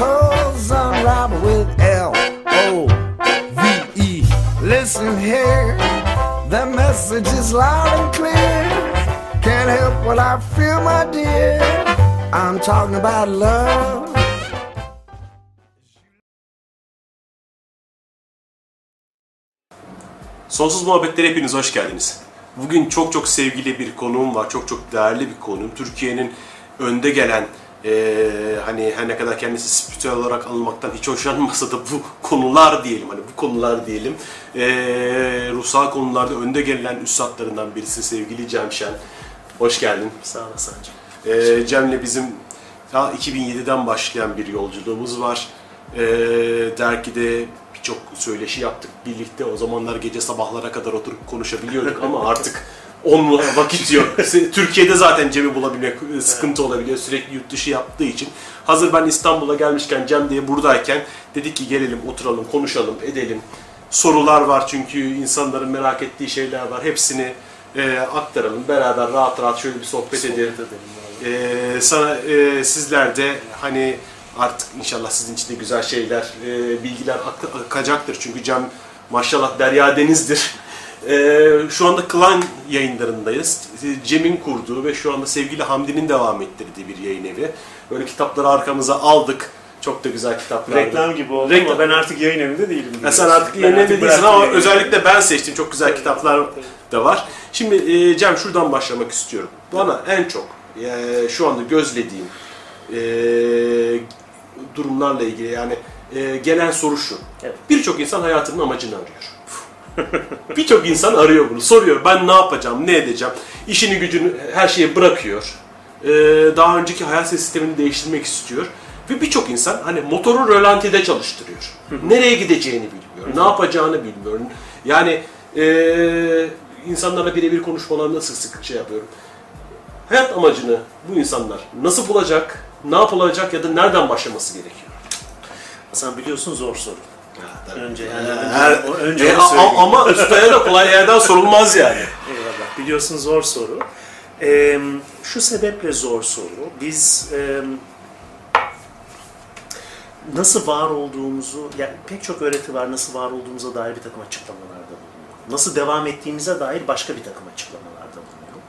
unravel with L O V E. Listen here, the message is loud and clear. Can't help what I feel, my dear. I'm talking about love. Sonsuz Muhabbetlere hepiniz hoş geldiniz. Bugün çok çok sevgili bir konuğum var. Çok çok değerli bir konuğum. Türkiye'nin önde gelen eee, hani her ne kadar kendisi spiritüel olarak anılmaktan hiç hoşlanmasa da bu konular diyelim hani bu konular diyelim eee, ruhsal konularda önde gelen üstadlarından birisi sevgili Cem Şen. Hoş geldin. Sağ olasın hocam. Ee, Cem'le bizim ta 2007'den başlayan bir yolculuğumuz var. Ee, dergide birçok söyleşi yaptık birlikte. O zamanlar gece sabahlara kadar oturup konuşabiliyorduk ama artık onun vakit yok. Türkiye'de zaten Cem'i bulabilmek e, sıkıntı olabiliyor. Sürekli yurt dışı yaptığı için. Hazır ben İstanbul'a gelmişken Cem diye buradayken dedik ki gelelim oturalım konuşalım edelim. Sorular var çünkü insanların merak ettiği şeyler var. Hepsini e, aktaralım. Beraber rahat rahat şöyle bir sohbet edelim. Ee, sana e, sizler de hani artık inşallah sizin için de güzel şeyler, e, bilgiler ak- akacaktır. Çünkü Cem maşallah derya denizdir. Ee, şu anda Klan yayınlarındayız. Cem'in kurduğu ve şu anda sevgili Hamdi'nin devam ettirdiği bir yayın evi. Böyle kitapları arkamıza aldık. Çok da güzel kitaplar. Reklam gibi oldu Reklam. ama ben artık yayın evinde değilim. Ya sen artık yayın evinde değilsin ama yayını. özellikle ben seçtim. Çok güzel kitaplar da var. Şimdi e, Cem şuradan başlamak istiyorum. Bana en çok e, şu anda gözlediğim e, durumlarla ilgili yani e, gelen soru şu. Evet. Birçok insan hayatının amacını arıyor. Birçok insan arıyor bunu. Soruyor ben ne yapacağım, ne edeceğim. İşini gücünü her şeyi bırakıyor. E, daha önceki hayat sistemini değiştirmek istiyor. Ve birçok insan hani motoru rölantide çalıştırıyor. Nereye gideceğini bilmiyor, ne yapacağını bilmiyor. Yani e, insanlarla birebir konuşmalarında sık sık şey yapıyorum. Hayat amacını bu insanlar nasıl bulacak, ne yapılacak ya da nereden başlaması gerekiyor? Sen biliyorsun zor soru. Önce yani Ee, önce, her- o- önce E, a- ama ustaya da kolay yerden sorulmaz yani. Eyvallah. Biliyorsun zor soru. Ee, şu sebeple zor soru. Biz e, nasıl var olduğumuzu, yani pek çok öğreti var nasıl var olduğumuza dair bir takım açıklamalarda bulunuyor. Nasıl devam ettiğimize dair başka bir takım açıklamalarda bulunuyor.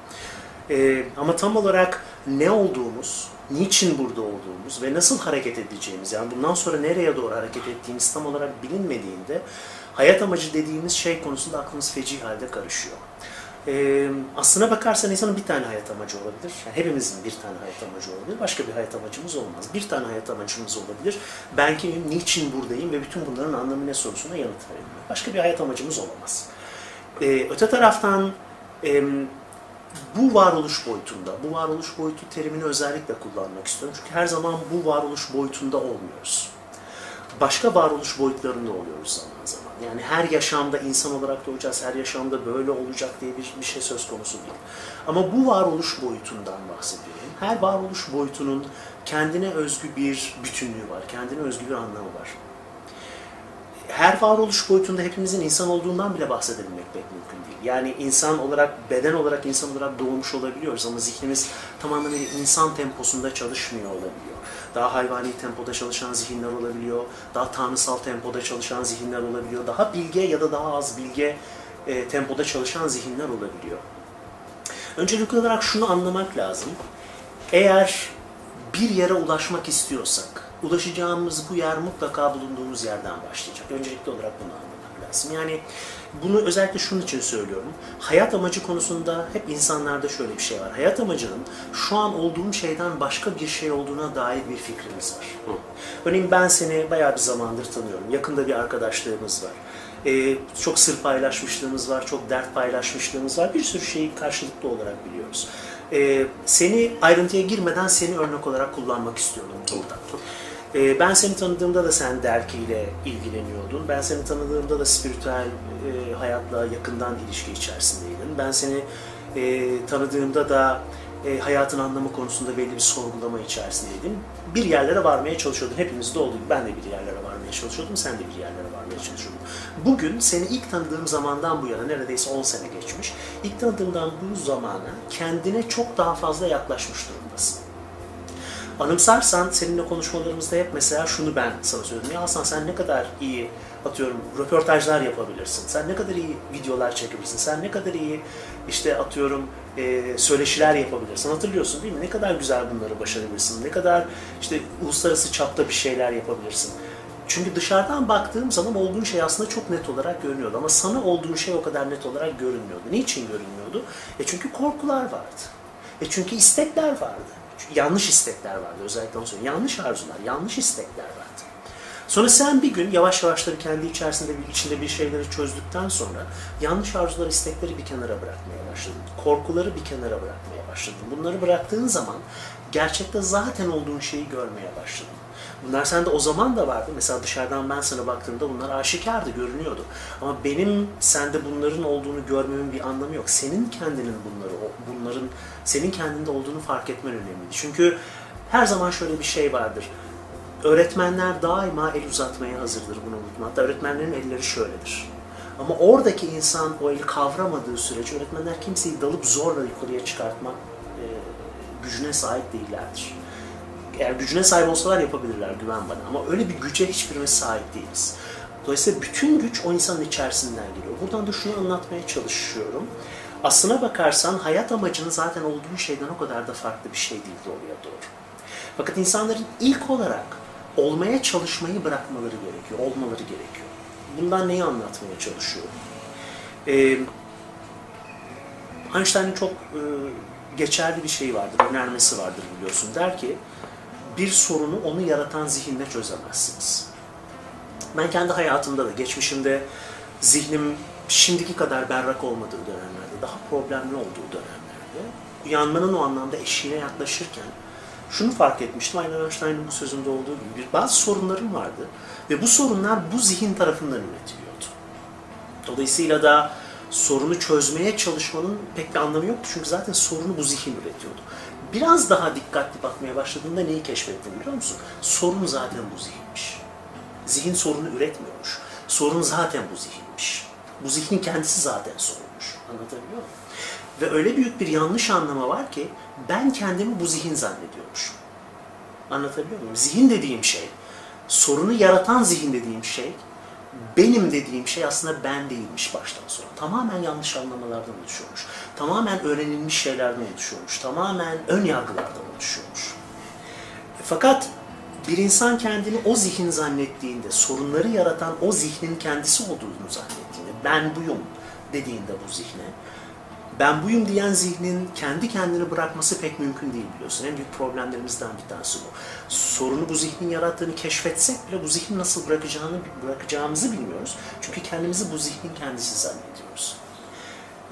Ee, ama tam olarak ne olduğumuz, niçin burada olduğumuz ve nasıl hareket edeceğimiz, yani bundan sonra nereye doğru hareket ettiğimiz tam olarak bilinmediğinde hayat amacı dediğimiz şey konusunda aklımız feci halde karışıyor. Ee, aslına bakarsan insanın bir tane hayat amacı olabilir. Yani hepimizin bir tane hayat amacı olabilir. Başka bir hayat amacımız olmaz. Bir tane hayat amacımız olabilir. Ben kimim, niçin buradayım ve bütün bunların anlamı ne sorusuna yanıt verebilmek. Başka bir hayat amacımız olamaz. Ee, öte taraftan em, bu varoluş boyutunda, bu varoluş boyutu terimini özellikle kullanmak istiyorum. Çünkü her zaman bu varoluş boyutunda olmuyoruz. Başka varoluş boyutlarında oluyoruz zaman zaman. Yani her yaşamda insan olarak doğacağız, her yaşamda böyle olacak diye bir, bir şey söz konusu değil. Ama bu varoluş boyutundan bahsediyorum. Her varoluş boyutunun kendine özgü bir bütünlüğü var, kendine özgü bir anlamı var her varoluş boyutunda hepimizin insan olduğundan bile bahsedebilmek pek mümkün. Yani insan olarak, beden olarak insan olarak doğmuş olabiliyoruz ama zihnimiz tam anlamıyla insan temposunda çalışmıyor olabiliyor. Daha hayvani tempoda çalışan zihinler olabiliyor, daha tanrısal tempoda çalışan zihinler olabiliyor, daha bilge ya da daha az bilge e, tempoda çalışan zihinler olabiliyor. Öncelikli olarak şunu anlamak lazım. Eğer bir yere ulaşmak istiyorsak, ulaşacağımız bu yer mutlaka bulunduğumuz yerden başlayacak. Öncelikli olarak bunu anlamak lazım. Yani bunu özellikle şunun için söylüyorum. Hayat amacı konusunda hep insanlarda şöyle bir şey var. Hayat amacının şu an olduğum şeyden başka bir şey olduğuna dair bir fikrimiz var. Örneğin ben seni bayağı bir zamandır tanıyorum. Yakında bir arkadaşlığımız var. Ee, çok sır paylaşmışlığımız var, çok dert paylaşmışlığımız var. Bir sürü şeyi karşılıklı olarak biliyoruz. Ee, seni ayrıntıya girmeden seni örnek olarak kullanmak istiyorum burada. E, ben seni tanıdığımda da sen derkiyle ilgileniyordun. Ben seni tanıdığımda da spiritüel e, hayatla yakından ilişki içerisindeydin. Ben seni e, tanıdığımda da e, hayatın anlamı konusunda belli bir sorgulama içerisindeydin. Bir yerlere varmaya çalışıyordun. Hepimiz de olduğu gibi ben de bir yerlere varmaya çalışıyordum. Sen de bir yerlere varmaya çalışıyordun. Bugün seni ilk tanıdığım zamandan bu yana neredeyse 10 sene geçmiş. İlk tanıdığımdan bu zamana kendine çok daha fazla yaklaşmış durumdasın. Anımsarsan seninle konuşmalarımızda hep mesela şunu ben sana söyledim. Ya Hasan sen ne kadar iyi atıyorum röportajlar yapabilirsin. Sen ne kadar iyi videolar çekebilirsin. Sen ne kadar iyi işte atıyorum e, söyleşiler yapabilirsin. Hatırlıyorsun değil mi? Ne kadar güzel bunları başarabilirsin. Ne kadar işte uluslararası çapta bir şeyler yapabilirsin. Çünkü dışarıdan baktığım zaman olduğun şey aslında çok net olarak görünüyordu. Ama sana olduğun şey o kadar net olarak görünmüyordu. Niçin görünmüyordu? E çünkü korkular vardı. E çünkü istekler vardı. Yanlış istekler vardı özellikle onu söyleyeyim. Yanlış arzular, yanlış istekler vardı. Sonra sen bir gün yavaş yavaş kendi içerisinde içinde bir şeyleri çözdükten sonra yanlış arzular, istekleri bir kenara bırakmaya başladın. Korkuları bir kenara bırakmaya başladın. Bunları bıraktığın zaman gerçekte zaten olduğun şeyi görmeye başladın. Bunlar sende o zaman da vardı. Mesela dışarıdan ben sana baktığımda bunlar aşikardı, görünüyordu. Ama benim sende bunların olduğunu görmemin bir anlamı yok. Senin kendinin bunları, bunların senin kendinde olduğunu fark etmen önemliydi. Çünkü her zaman şöyle bir şey vardır. Öğretmenler daima el uzatmaya hazırdır bunu unutma. Hatta öğretmenlerin elleri şöyledir. Ama oradaki insan o eli kavramadığı sürece öğretmenler kimseyi dalıp zorla yukarıya çıkartma e, gücüne sahip değillerdir. Eğer gücüne sahip olsalar yapabilirler güven bana. Ama öyle bir güce hiçbirimiz sahip değiliz. Dolayısıyla bütün güç o insanın içerisinden geliyor. Buradan da şunu anlatmaya çalışıyorum. Aslına bakarsan hayat amacını zaten olduğu şeyden o kadar da farklı bir şey değil doğruya doğru. Fakat insanların ilk olarak olmaya çalışmayı bırakmaları gerekiyor, olmaları gerekiyor. Bundan neyi anlatmaya çalışıyorum? Ee, Einstein'ın çok e, geçerli bir şey vardır, önermesi vardır biliyorsun. Der ki, bir sorunu onu yaratan zihinle çözemezsiniz. Ben kendi hayatımda da, geçmişimde zihnim şimdiki kadar berrak olmadığı dönemlerde, daha problemli olduğu dönemlerde, uyanmanın o anlamda eşiğine yaklaşırken şunu fark etmiştim, aynen Einstein'ın bu sözünde olduğu gibi bir bazı sorunlarım vardı ve bu sorunlar bu zihin tarafından üretiliyordu. Dolayısıyla da sorunu çözmeye çalışmanın pek bir anlamı yoktu çünkü zaten sorunu bu zihin üretiyordu. Biraz daha dikkatli bakmaya başladığımda neyi keşfettim biliyor musun? Sorun zaten bu zihinmiş. Zihin sorunu üretmiyormuş. Sorun zaten bu zihinmiş. Bu zihnin kendisi zaten sorunmuş. Anlatabiliyor muyum? Ve öyle büyük bir yanlış anlama var ki ben kendimi bu zihin zannediyormuşum. Anlatabiliyor muyum? Zihin dediğim şey, sorunu yaratan zihin dediğim şey, benim dediğim şey aslında ben değilmiş baştan sonra. Tamamen yanlış anlamalardan oluşuyormuş. Tamamen öğrenilmiş şeylerden oluşuyormuş. Tamamen ön yargılardan oluşuyormuş. Fakat bir insan kendini o zihin zannettiğinde, sorunları yaratan o zihnin kendisi olduğunu zannettiğinde, ben buyum dediğinde bu zihne, ben buyum diyen zihnin kendi kendini bırakması pek mümkün değil biliyorsun. En büyük problemlerimizden bir tanesi bu. Sorunu bu zihnin yarattığını keşfetsek bile bu zihni nasıl bırakacağını bırakacağımızı bilmiyoruz. Çünkü kendimizi bu zihnin kendisi zannediyoruz.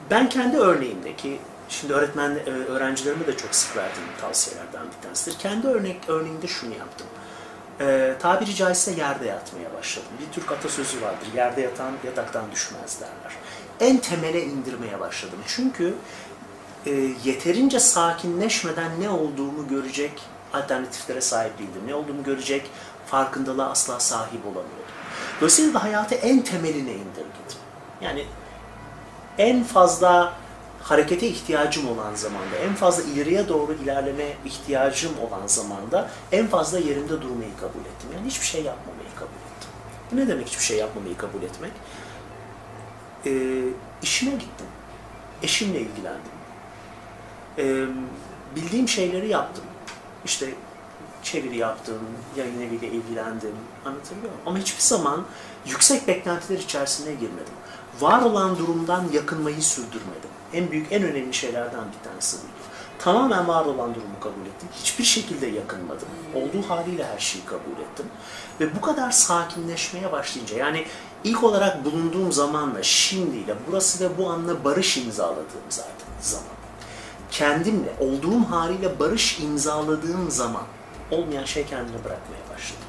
Ben kendi örneğimdeki, şimdi öğretmen e, öğrencilerime de çok sık verdiğim tavsiyelerden bir tanesidir. Kendi örnek örneğimde şunu yaptım. E, tabiri caizse yerde yatmaya başladım. Bir Türk atasözü vardır. Yerde yatan yataktan düşmez derler en temele indirmeye başladım. Çünkü e, yeterince sakinleşmeden ne olduğumu görecek alternatiflere sahip değildim. Ne olduğumu görecek farkındalığa asla sahip olamıyordum. Dolayısıyla da hayatı en temeline indirdim. Yani en fazla harekete ihtiyacım olan zamanda, en fazla ileriye doğru ilerleme ihtiyacım olan zamanda en fazla yerimde durmayı kabul ettim. Yani hiçbir şey yapmamayı kabul ettim. Bu ne demek hiçbir şey yapmamayı kabul etmek? E, işime gittim. Eşimle ilgilendim. E, bildiğim şeyleri yaptım. İşte çeviri yaptım, yayın eviyle ilgilendim, anlatabiliyor muyum? Ama hiçbir zaman yüksek beklentiler içerisine girmedim. Var olan durumdan yakınmayı sürdürmedim. En büyük, en önemli şeylerden bir tanesi buydu. Tamamen var olan durumu kabul ettim. Hiçbir şekilde yakınmadım. Olduğu haliyle her şeyi kabul ettim. Ve bu kadar sakinleşmeye başlayınca, yani ilk olarak bulunduğum zamanla, şimdiyle, burası ve bu anla barış imzaladığım zaten zaman. Kendimle, olduğum haliyle barış imzaladığım zaman olmayan şey kendini bırakmaya başladı.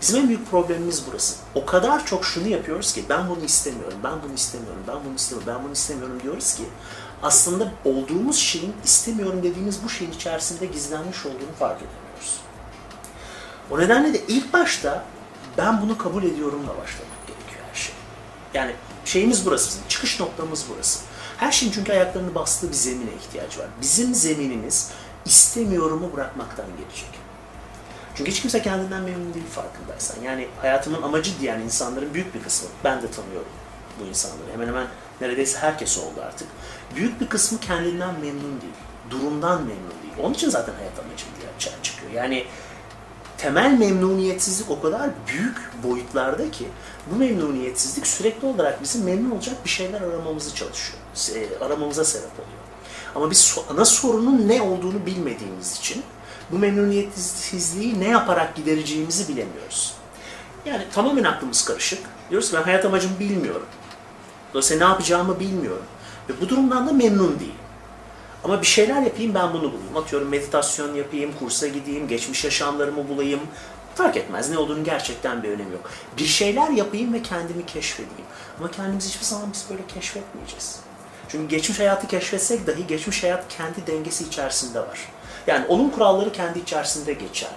Bizim en büyük problemimiz burası. O kadar çok şunu yapıyoruz ki ben bunu istemiyorum, ben bunu istemiyorum, ben bunu istemiyorum, ben bunu istemiyorum diyoruz ki aslında olduğumuz şeyin istemiyorum dediğimiz bu şeyin içerisinde gizlenmiş olduğunu fark edemiyoruz. O nedenle de ilk başta ben bunu kabul ediyorumla şey. Yani şeyimiz burası bizim, çıkış noktamız burası. Her şeyin çünkü ayaklarını bastığı bir zemine ihtiyacı var. Bizim zeminimiz istemiyorumu bırakmaktan gelecek. Çünkü hiç kimse kendinden memnun değil farkındaysan. Yani hayatımın amacı diyen insanların büyük bir kısmı, ben de tanıyorum bu insanları. Hemen hemen neredeyse herkes oldu artık. Büyük bir kısmı kendinden memnun değil. Durumdan memnun değil. Onun için zaten hayat amacım diye açığa çıkıyor. Yani temel memnuniyetsizlik o kadar büyük boyutlarda ki bu memnuniyetsizlik sürekli olarak bizim memnun olacak bir şeyler aramamızı çalışıyor. Aramamıza sebep oluyor. Ama biz ana sorunun ne olduğunu bilmediğimiz için bu memnuniyetsizliği ne yaparak gidereceğimizi bilemiyoruz. Yani tamamen aklımız karışık. Diyoruz ki ben hayat amacımı bilmiyorum. Dolayısıyla ne yapacağımı bilmiyorum. Ve bu durumdan da memnun değilim. Ama bir şeyler yapayım ben bunu bulayım. Atıyorum meditasyon yapayım, kursa gideyim, geçmiş yaşamlarımı bulayım. Fark etmez ne olduğunu gerçekten bir önemi yok. Bir şeyler yapayım ve kendimi keşfedeyim. Ama kendimizi hiçbir zaman biz böyle keşfetmeyeceğiz. Çünkü geçmiş hayatı keşfetsek dahi geçmiş hayat kendi dengesi içerisinde var. Yani onun kuralları kendi içerisinde geçerli.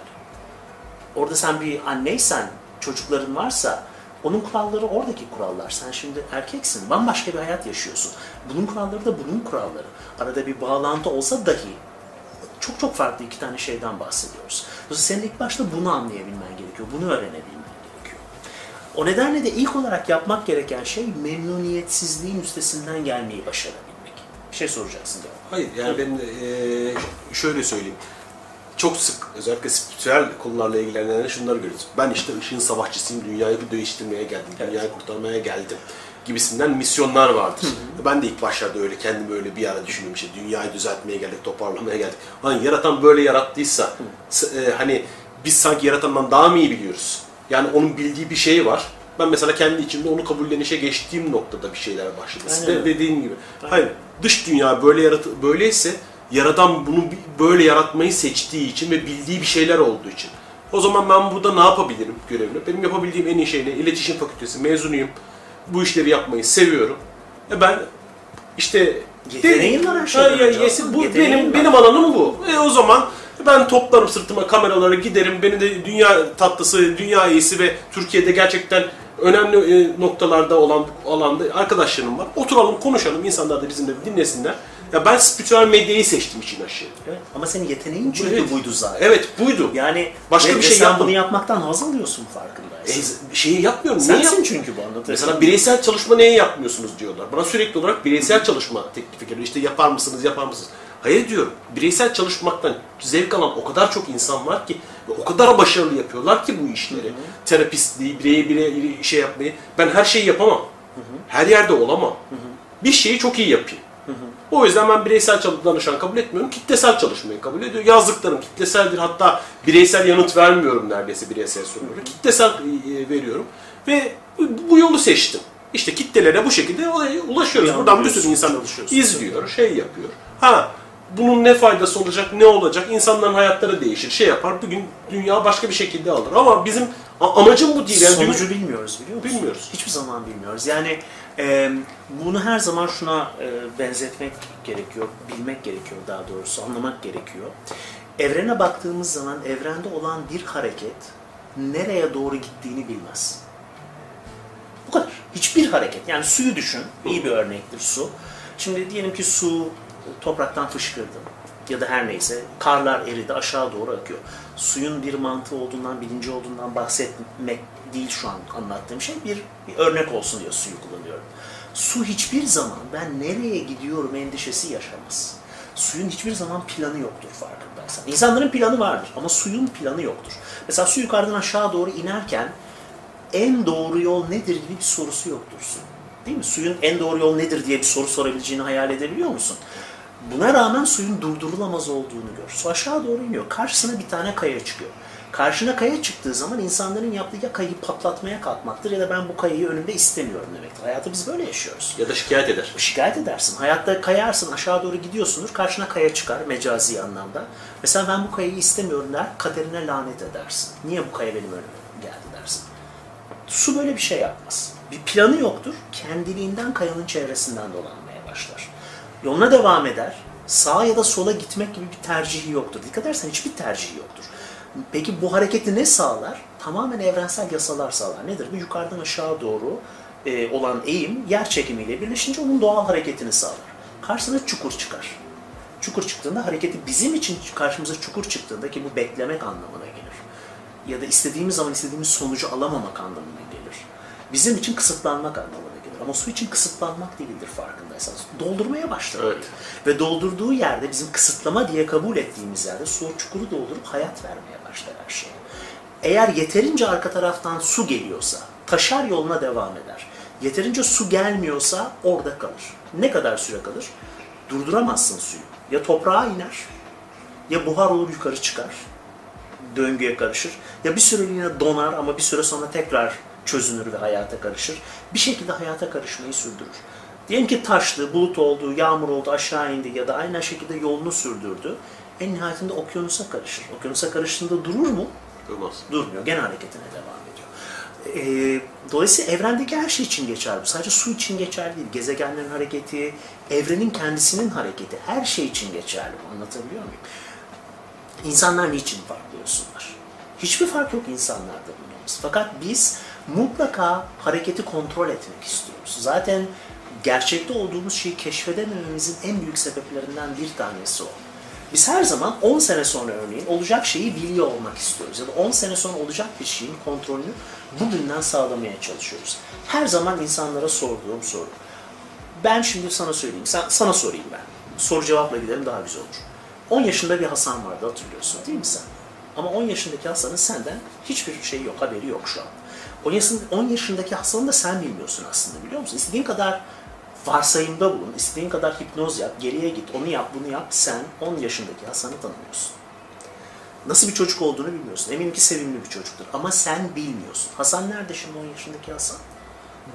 Orada sen bir anneysen, çocukların varsa onun kuralları oradaki kurallar. Sen şimdi erkeksin, bambaşka bir hayat yaşıyorsun. Bunun kuralları da bunun kuralları. Arada bir bağlantı olsa dahi çok çok farklı iki tane şeyden bahsediyoruz. Dolayısıyla senin ilk başta bunu anlayabilmen gerekiyor, bunu öğrenebilmen gerekiyor. O nedenle de ilk olarak yapmak gereken şey memnuniyetsizliğin üstesinden gelmeyi başarabilmek. Bir şey soracaksın mi? Hayır yani ben eee, şöyle söyleyeyim. Çok sık özellikle spiritüel konularla ilgilenenler şunları görüyoruz. Ben işte ışığın savaşçısıyım, dünyayı değiştirmeye geldim, dünyayı kurtarmaya geldim gibisinden misyonlar vardır. Ben de ilk başlarda öyle kendimi öyle bir ara düşündüm işte dünyayı düzeltmeye geldik, toparlamaya geldik. Lan yaratan böyle yarattıysa e, hani biz sanki yaratandan daha mı iyi biliyoruz? Yani onun bildiği bir şey var. Ben mesela kendi içimde onu kabullenişe geçtiğim noktada bir şeyler başladı. Siz Aynen de öyle. dediğin gibi. Hayır, dış dünya böyle yaratı böyleyse yaradan bunu böyle yaratmayı seçtiği için ve bildiği bir şeyler olduğu için. O zaman ben burada ne yapabilirim görevini? Benim yapabildiğim en iyi şey ne? İletişim fakültesi mezunuyum. Bu işleri yapmayı seviyorum. E ben işte Yeteneğin var Ha, şeyden ya, bu Yeteneğin benim var. benim alanım bu. E o zaman ben toplarım sırtıma kameraları giderim. Beni de dünya tatlısı, dünya iyisi ve Türkiye'de gerçekten önemli e, noktalarda olan alanda arkadaşlarım var. Oturalım, konuşalım. İnsanlar da bizimle dinlesinler. Ya ben spiritüel medyayı seçtim için aşağı. Evet. Ama senin yeteneğin çünkü Evet. buydu zaten. Evet, buydu. Yani Başka ve- bir şey sen bunu yapmaktan haz alıyorsun farkındaysın. E, şeyi yapmıyorum. Niye Sensin yap- çünkü bu anlatıyorsun. Mesela bireysel çalışma neye yapmıyorsunuz diyorlar. Bana sürekli olarak bireysel çalışma teklifi geliyor. İşte yapar mısınız, yapar mısınız? Hayır diyorum. Bireysel çalışmaktan zevk alan o kadar çok insan var ki o kadar başarılı yapıyorlar ki bu işleri. Terapistliği, bireye bireye şey yapmayı. Ben her şeyi yapamam. Her yerde olamam. Bir şeyi çok iyi yapayım. O yüzden ben bireysel çalış- danışan kabul etmiyorum. Kitlesel çalışmayı kabul ediyorum. Yazdıklarım kitleseldir. Hatta bireysel yanıt vermiyorum neredeyse bireysel sorulara. Kitlesel e, veriyorum. Ve bu, yolu seçtim. İşte kitlelere bu şekilde ulaşıyoruz. Bir Buradan bir sürü insan çalışıyorsun. izliyor, şey yapıyor. Ha bunun ne faydası olacak, ne olacak? İnsanların hayatları değişir, şey yapar. Bugün dünya başka bir şekilde alır. Ama bizim amacım bu değil. Yani Sonucu bilmiyoruz biliyor musun? Bilmiyoruz. Hiçbir zaman bilmiyoruz. Yani e, bunu her zaman şuna e, benzetmek gerekiyor, bilmek gerekiyor daha doğrusu, anlamak gerekiyor. Evrene baktığımız zaman evrende olan bir hareket nereye doğru gittiğini bilmez. Bu kadar. Hiçbir hareket. Yani suyu düşün. İyi bir örnektir su. Şimdi diyelim ki su topraktan fışkırdı ya da her neyse karlar eridi aşağı doğru akıyor. Suyun bir mantığı olduğundan, bilinci olduğundan bahsetmek değil şu an anlattığım şey. Bir, bir örnek olsun diye suyu kullanıyorum. Su hiçbir zaman ben nereye gidiyorum endişesi yaşamaz. Suyun hiçbir zaman planı yoktur farkındaysan. İnsanların planı vardır ama suyun planı yoktur. Mesela su yukarıdan aşağı doğru inerken en doğru yol nedir gibi bir sorusu yoktur suyun. Değil mi? Suyun en doğru yol nedir diye bir soru sorabileceğini hayal edebiliyor musun? Buna rağmen suyun durdurulamaz olduğunu gör. Su aşağı doğru iniyor. Karşısına bir tane kaya çıkıyor. Karşına kaya çıktığı zaman insanların yaptığı ya kayayı patlatmaya kalkmaktır ya da ben bu kayayı önümde istemiyorum demektir. Hayatı biz böyle yaşıyoruz. Ya da şikayet eder. Şikayet edersin. Hayatta kayarsın, aşağı doğru gidiyorsundur, karşına kaya çıkar mecazi anlamda. Mesela ben bu kayayı istemiyorum der, kaderine lanet edersin. Niye bu kaya benim önüme geldi dersin. Su böyle bir şey yapmaz. Bir planı yoktur, kendiliğinden kayanın çevresinden dolanmaya başlar. Yoluna devam eder, sağa ya da sola gitmek gibi bir tercihi yoktur. Dikkat edersen hiçbir tercihi yoktur. Peki bu hareketi ne sağlar? Tamamen evrensel yasalar sağlar. Nedir? Bu yukarıdan aşağı doğru e, olan eğim yer çekimiyle birleşince onun doğal hareketini sağlar. Karşısına çukur çıkar. Çukur çıktığında hareketi bizim için karşımıza çukur çıktığında ki bu beklemek anlamına gelir. Ya da istediğimiz zaman istediğimiz sonucu alamamak anlamına gelir. Bizim için kısıtlanmak anlamına gelir. Ama su için kısıtlanmak değildir farkındaysanız. Doldurmaya başlar. Evet. Ve doldurduğu yerde bizim kısıtlama diye kabul ettiğimiz yerde su çukuru doldurup hayat vermeye başlar her şeye. Eğer yeterince arka taraftan su geliyorsa taşar yoluna devam eder. Yeterince su gelmiyorsa orada kalır. Ne kadar süre kalır? Durduramazsın suyu. Ya toprağa iner ya buhar olur yukarı çıkar. Döngüye karışır. Ya bir süreliğine donar ama bir süre sonra tekrar çözünür ve hayata karışır. Bir şekilde hayata karışmayı sürdürür. Diyelim ki taştı, bulut oldu, yağmur oldu, aşağı indi ya da aynı şekilde yolunu sürdürdü. En nihayetinde okyanusa karışır. Okyanusa karıştığında durur mu? Durmaz. Durmuyor. Gene hareketine devam ediyor. Ee, dolayısıyla evrendeki her şey için geçerli bu. Sadece su için geçerli değil. Gezegenlerin hareketi, evrenin kendisinin hareketi. Her şey için geçerli. Anlatabiliyor muyum? İnsanlar niçin farklıyorsunlar? Hiçbir fark yok insanlarda bulunmamız. Fakat biz mutlaka hareketi kontrol etmek istiyoruz. Zaten gerçekte olduğumuz şeyi keşfedemememizin en büyük sebeplerinden bir tanesi o. Biz her zaman 10 sene sonra örneğin olacak şeyi biliyor olmak istiyoruz. Ya da 10 sene sonra olacak bir şeyin kontrolünü bugünden sağlamaya çalışıyoruz. Her zaman insanlara sorduğum soru. Ben şimdi sana söyleyeyim, sen, sana sorayım ben. Soru cevapla gidelim daha güzel olur. 10 yaşında bir Hasan vardı hatırlıyorsun değil mi sen? Ama 10 yaşındaki Hasan'ın senden hiçbir şey yok, haberi yok şu an. 10 yaşında, 10 yaşındaki Hasan'ı da sen bilmiyorsun aslında biliyor musun? İstediğin kadar varsayımda bulun, istediğin kadar hipnoz yap, geriye git, onu yap, bunu yap. Sen 10 yaşındaki Hasan'ı tanımıyorsun. Nasıl bir çocuk olduğunu bilmiyorsun. Eminim ki sevimli bir çocuktur ama sen bilmiyorsun. Hasan nerede şimdi 10 yaşındaki Hasan?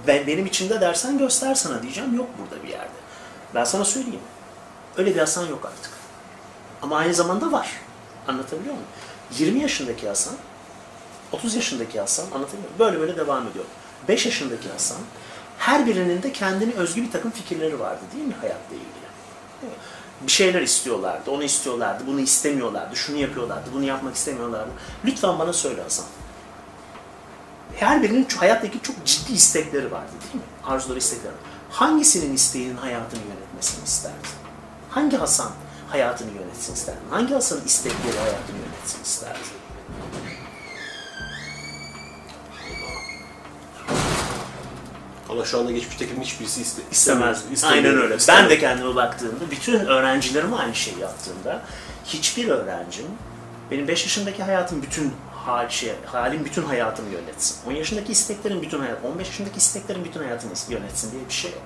Ben benim içinde dersen göster sana diyeceğim. Yok burada bir yerde. Ben sana söyleyeyim. Öyle bir Hasan yok artık. Ama aynı zamanda var. Anlatabiliyor muyum? 20 yaşındaki Hasan, 30 yaşındaki Hasan anlatabiliyor muyum? Böyle böyle devam ediyor. 5 yaşındaki Hasan, her birinin de kendine özgü bir takım fikirleri vardı değil mi hayatla ilgili? Değil mi? Bir şeyler istiyorlardı, onu istiyorlardı, bunu istemiyorlardı, şunu yapıyorlardı, bunu yapmak istemiyorlardı. Lütfen bana söyle Hasan. Her birinin hayattaki çok ciddi istekleri vardı değil mi? Arzuları, istekleri. Hangisinin isteğinin hayatını yönetmesini isterdin? Hangi Hasan hayatını yönetsin isterdin? Hangi Hasan'ın istekleri hayatını yönetsin isterdin? Ama şu anda geçmiştekilerin hiçbirisi iste, İstemez. Aynen öyle. istemiyor. Ben de kendime baktığımda, bütün öğrencilerime aynı şeyi yaptığımda, hiçbir öğrencim benim 5 yaşındaki hayatım bütün hal, şey, halim bütün hayatımı yönetsin. 10 yaşındaki isteklerin bütün hayat, 15 yaşındaki isteklerin bütün hayatını yönetsin diye bir şey yok.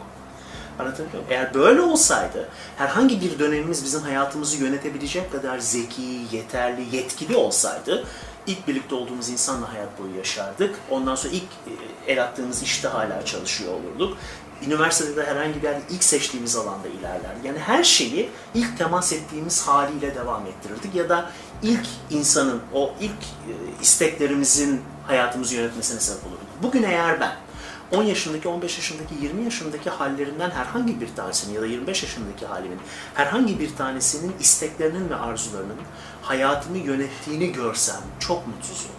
Anlatabiliyor muyum? Eğer böyle olsaydı, herhangi bir dönemimiz bizim hayatımızı yönetebilecek kadar zeki, yeterli, yetkili olsaydı, ilk birlikte olduğumuz insanla hayat boyu yaşardık. Ondan sonra ilk e, el attığımız işte hala çalışıyor olurduk. Üniversitede herhangi bir yerde ilk seçtiğimiz alanda ilerlerdik. Yani her şeyi ilk temas ettiğimiz haliyle devam ettirirdik. Ya da ilk insanın, o ilk e, isteklerimizin hayatımızı yönetmesine sebep olurduk. Bugün eğer ben 10 yaşındaki, 15 yaşındaki, 20 yaşındaki hallerimden herhangi bir tanesinin ya da 25 yaşındaki halimin herhangi bir tanesinin isteklerinin ve arzularının hayatımı yönettiğini görsem çok mutsuz olurum.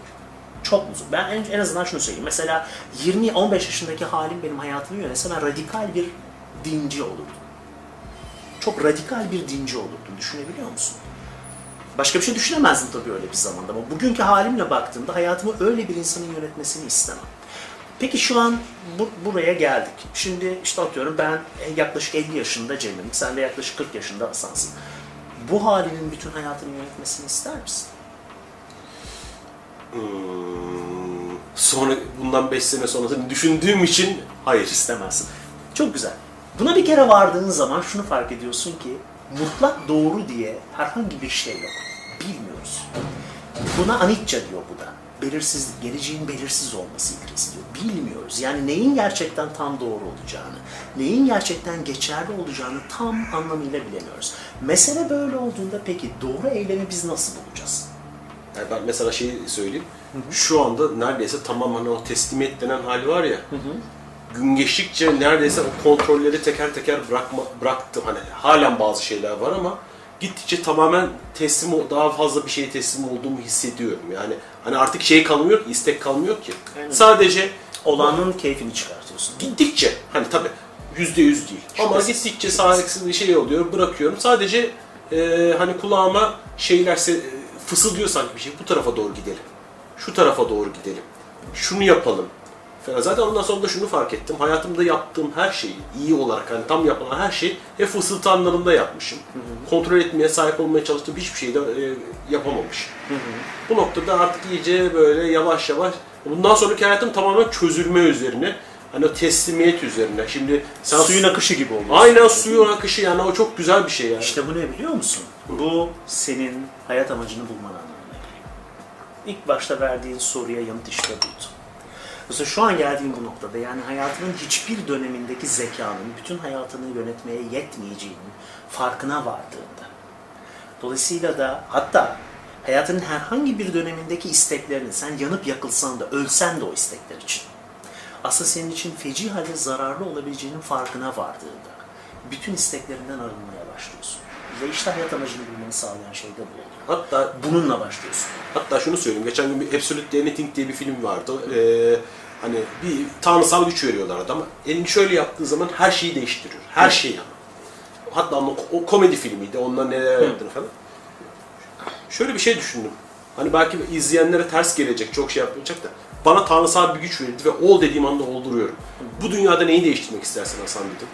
Çok mutsuz. Ben en, en azından şunu söyleyeyim. Mesela 20-15 yaşındaki halim benim hayatımı yönetse ben radikal bir dinci olurdum. Çok radikal bir dinci olurdum. Düşünebiliyor musun? Başka bir şey düşünemezdim tabii öyle bir zamanda ama bugünkü halimle baktığımda hayatımı öyle bir insanın yönetmesini istemem. Peki şu an bu, buraya geldik. Şimdi işte atıyorum ben yaklaşık 50 yaşında Cem'im, sen de yaklaşık 40 yaşında Hasan'sın. Bu halinin bütün hayatını yönetmesini ister misin? Hmm, sonra bundan 5 sene sonrasını düşündüğüm için hayır. İstemezsin. Çok güzel. Buna bir kere vardığın zaman şunu fark ediyorsun ki mutlak doğru diye herhangi bir şey yok. Bilmiyoruz. Buna anicca diyor bu da. Belirsizlik, geleceğin belirsiz olması ilgisi diyor. Bilmiyoruz. Yani neyin gerçekten tam doğru olacağını, neyin gerçekten geçerli olacağını tam anlamıyla bilemiyoruz. Mesele böyle olduğunda peki doğru eylemi biz nasıl bulacağız? Yani ben mesela şeyi söyleyeyim. Şu anda neredeyse tamam hani o teslimiyet denen hali var ya. Gün geçtikçe neredeyse o kontrolleri teker teker bırakma, bıraktım. Hani halen bazı şeyler var ama gittikçe tamamen teslim daha fazla bir şeye teslim olduğumu hissediyorum. Yani hani artık şey kalmıyor ki, istek kalmıyor ki. Aynen. Sadece Olanın keyfini çıkartıyorsun. gittikçe hani tabii yüzde yüz değil ama Şüphesiz. gittikçe sağlıksız bir şey oluyor bırakıyorum sadece e, hani kulağıma şeyler se- fısıldıyor sanki bir şey bu tarafa doğru gidelim şu tarafa doğru gidelim şunu yapalım. Zaten ondan sonra da şunu fark ettim. Hayatımda yaptığım her şeyi iyi olarak hani tam yapılan her şeyi hep fısıltı anlarında yapmışım. Kontrol etmeye, sahip olmaya çalıştığım hiçbir şeyi de e, yapamamışım. Bu noktada artık iyice böyle yavaş yavaş bundan sonraki hayatım tamamen çözülme üzerine. Hani o teslimiyet üzerine. Şimdi sen Suyun akışı gibi oluyor. Aynen suyun akışı yani o çok güzel bir şey yani. İşte bu ne biliyor musun? Bu senin hayat amacını bulman anlamına geliyor. İlk başta verdiğin soruya yanıt işte buydu. Mesela şu an geldiğin bu noktada yani hayatının hiçbir dönemindeki zekanın bütün hayatını yönetmeye yetmeyeceğinin farkına vardığında. Dolayısıyla da hatta hayatının herhangi bir dönemindeki isteklerini sen yanıp yakılsan da ölsen de o istekler için aslında senin için feci halde zararlı olabileceğinin farkına vardığında bütün isteklerinden arınmaya başlıyorsun. Ve işte hayat amacını bulmanı sağlayan şey de bu. Hatta Bununla başlıyorsun. Hatta şunu söyleyeyim. Geçen gün bir Absolute Anything diye bir film vardı. Ee, hani bir tanrısal güç veriyorlar adama. Elini şöyle yaptığı zaman her şeyi değiştiriyor. Her şeyi ama. Hatta o komedi filmiydi. Onlar neler yaptığını falan. Şöyle bir şey düşündüm. Hani belki izleyenlere ters gelecek, çok şey yapmayacak da. Bana tanrısal bir güç verildi ve ol dediğim anda olduruyorum. Bu dünyada neyi değiştirmek istersin Hasan dedim.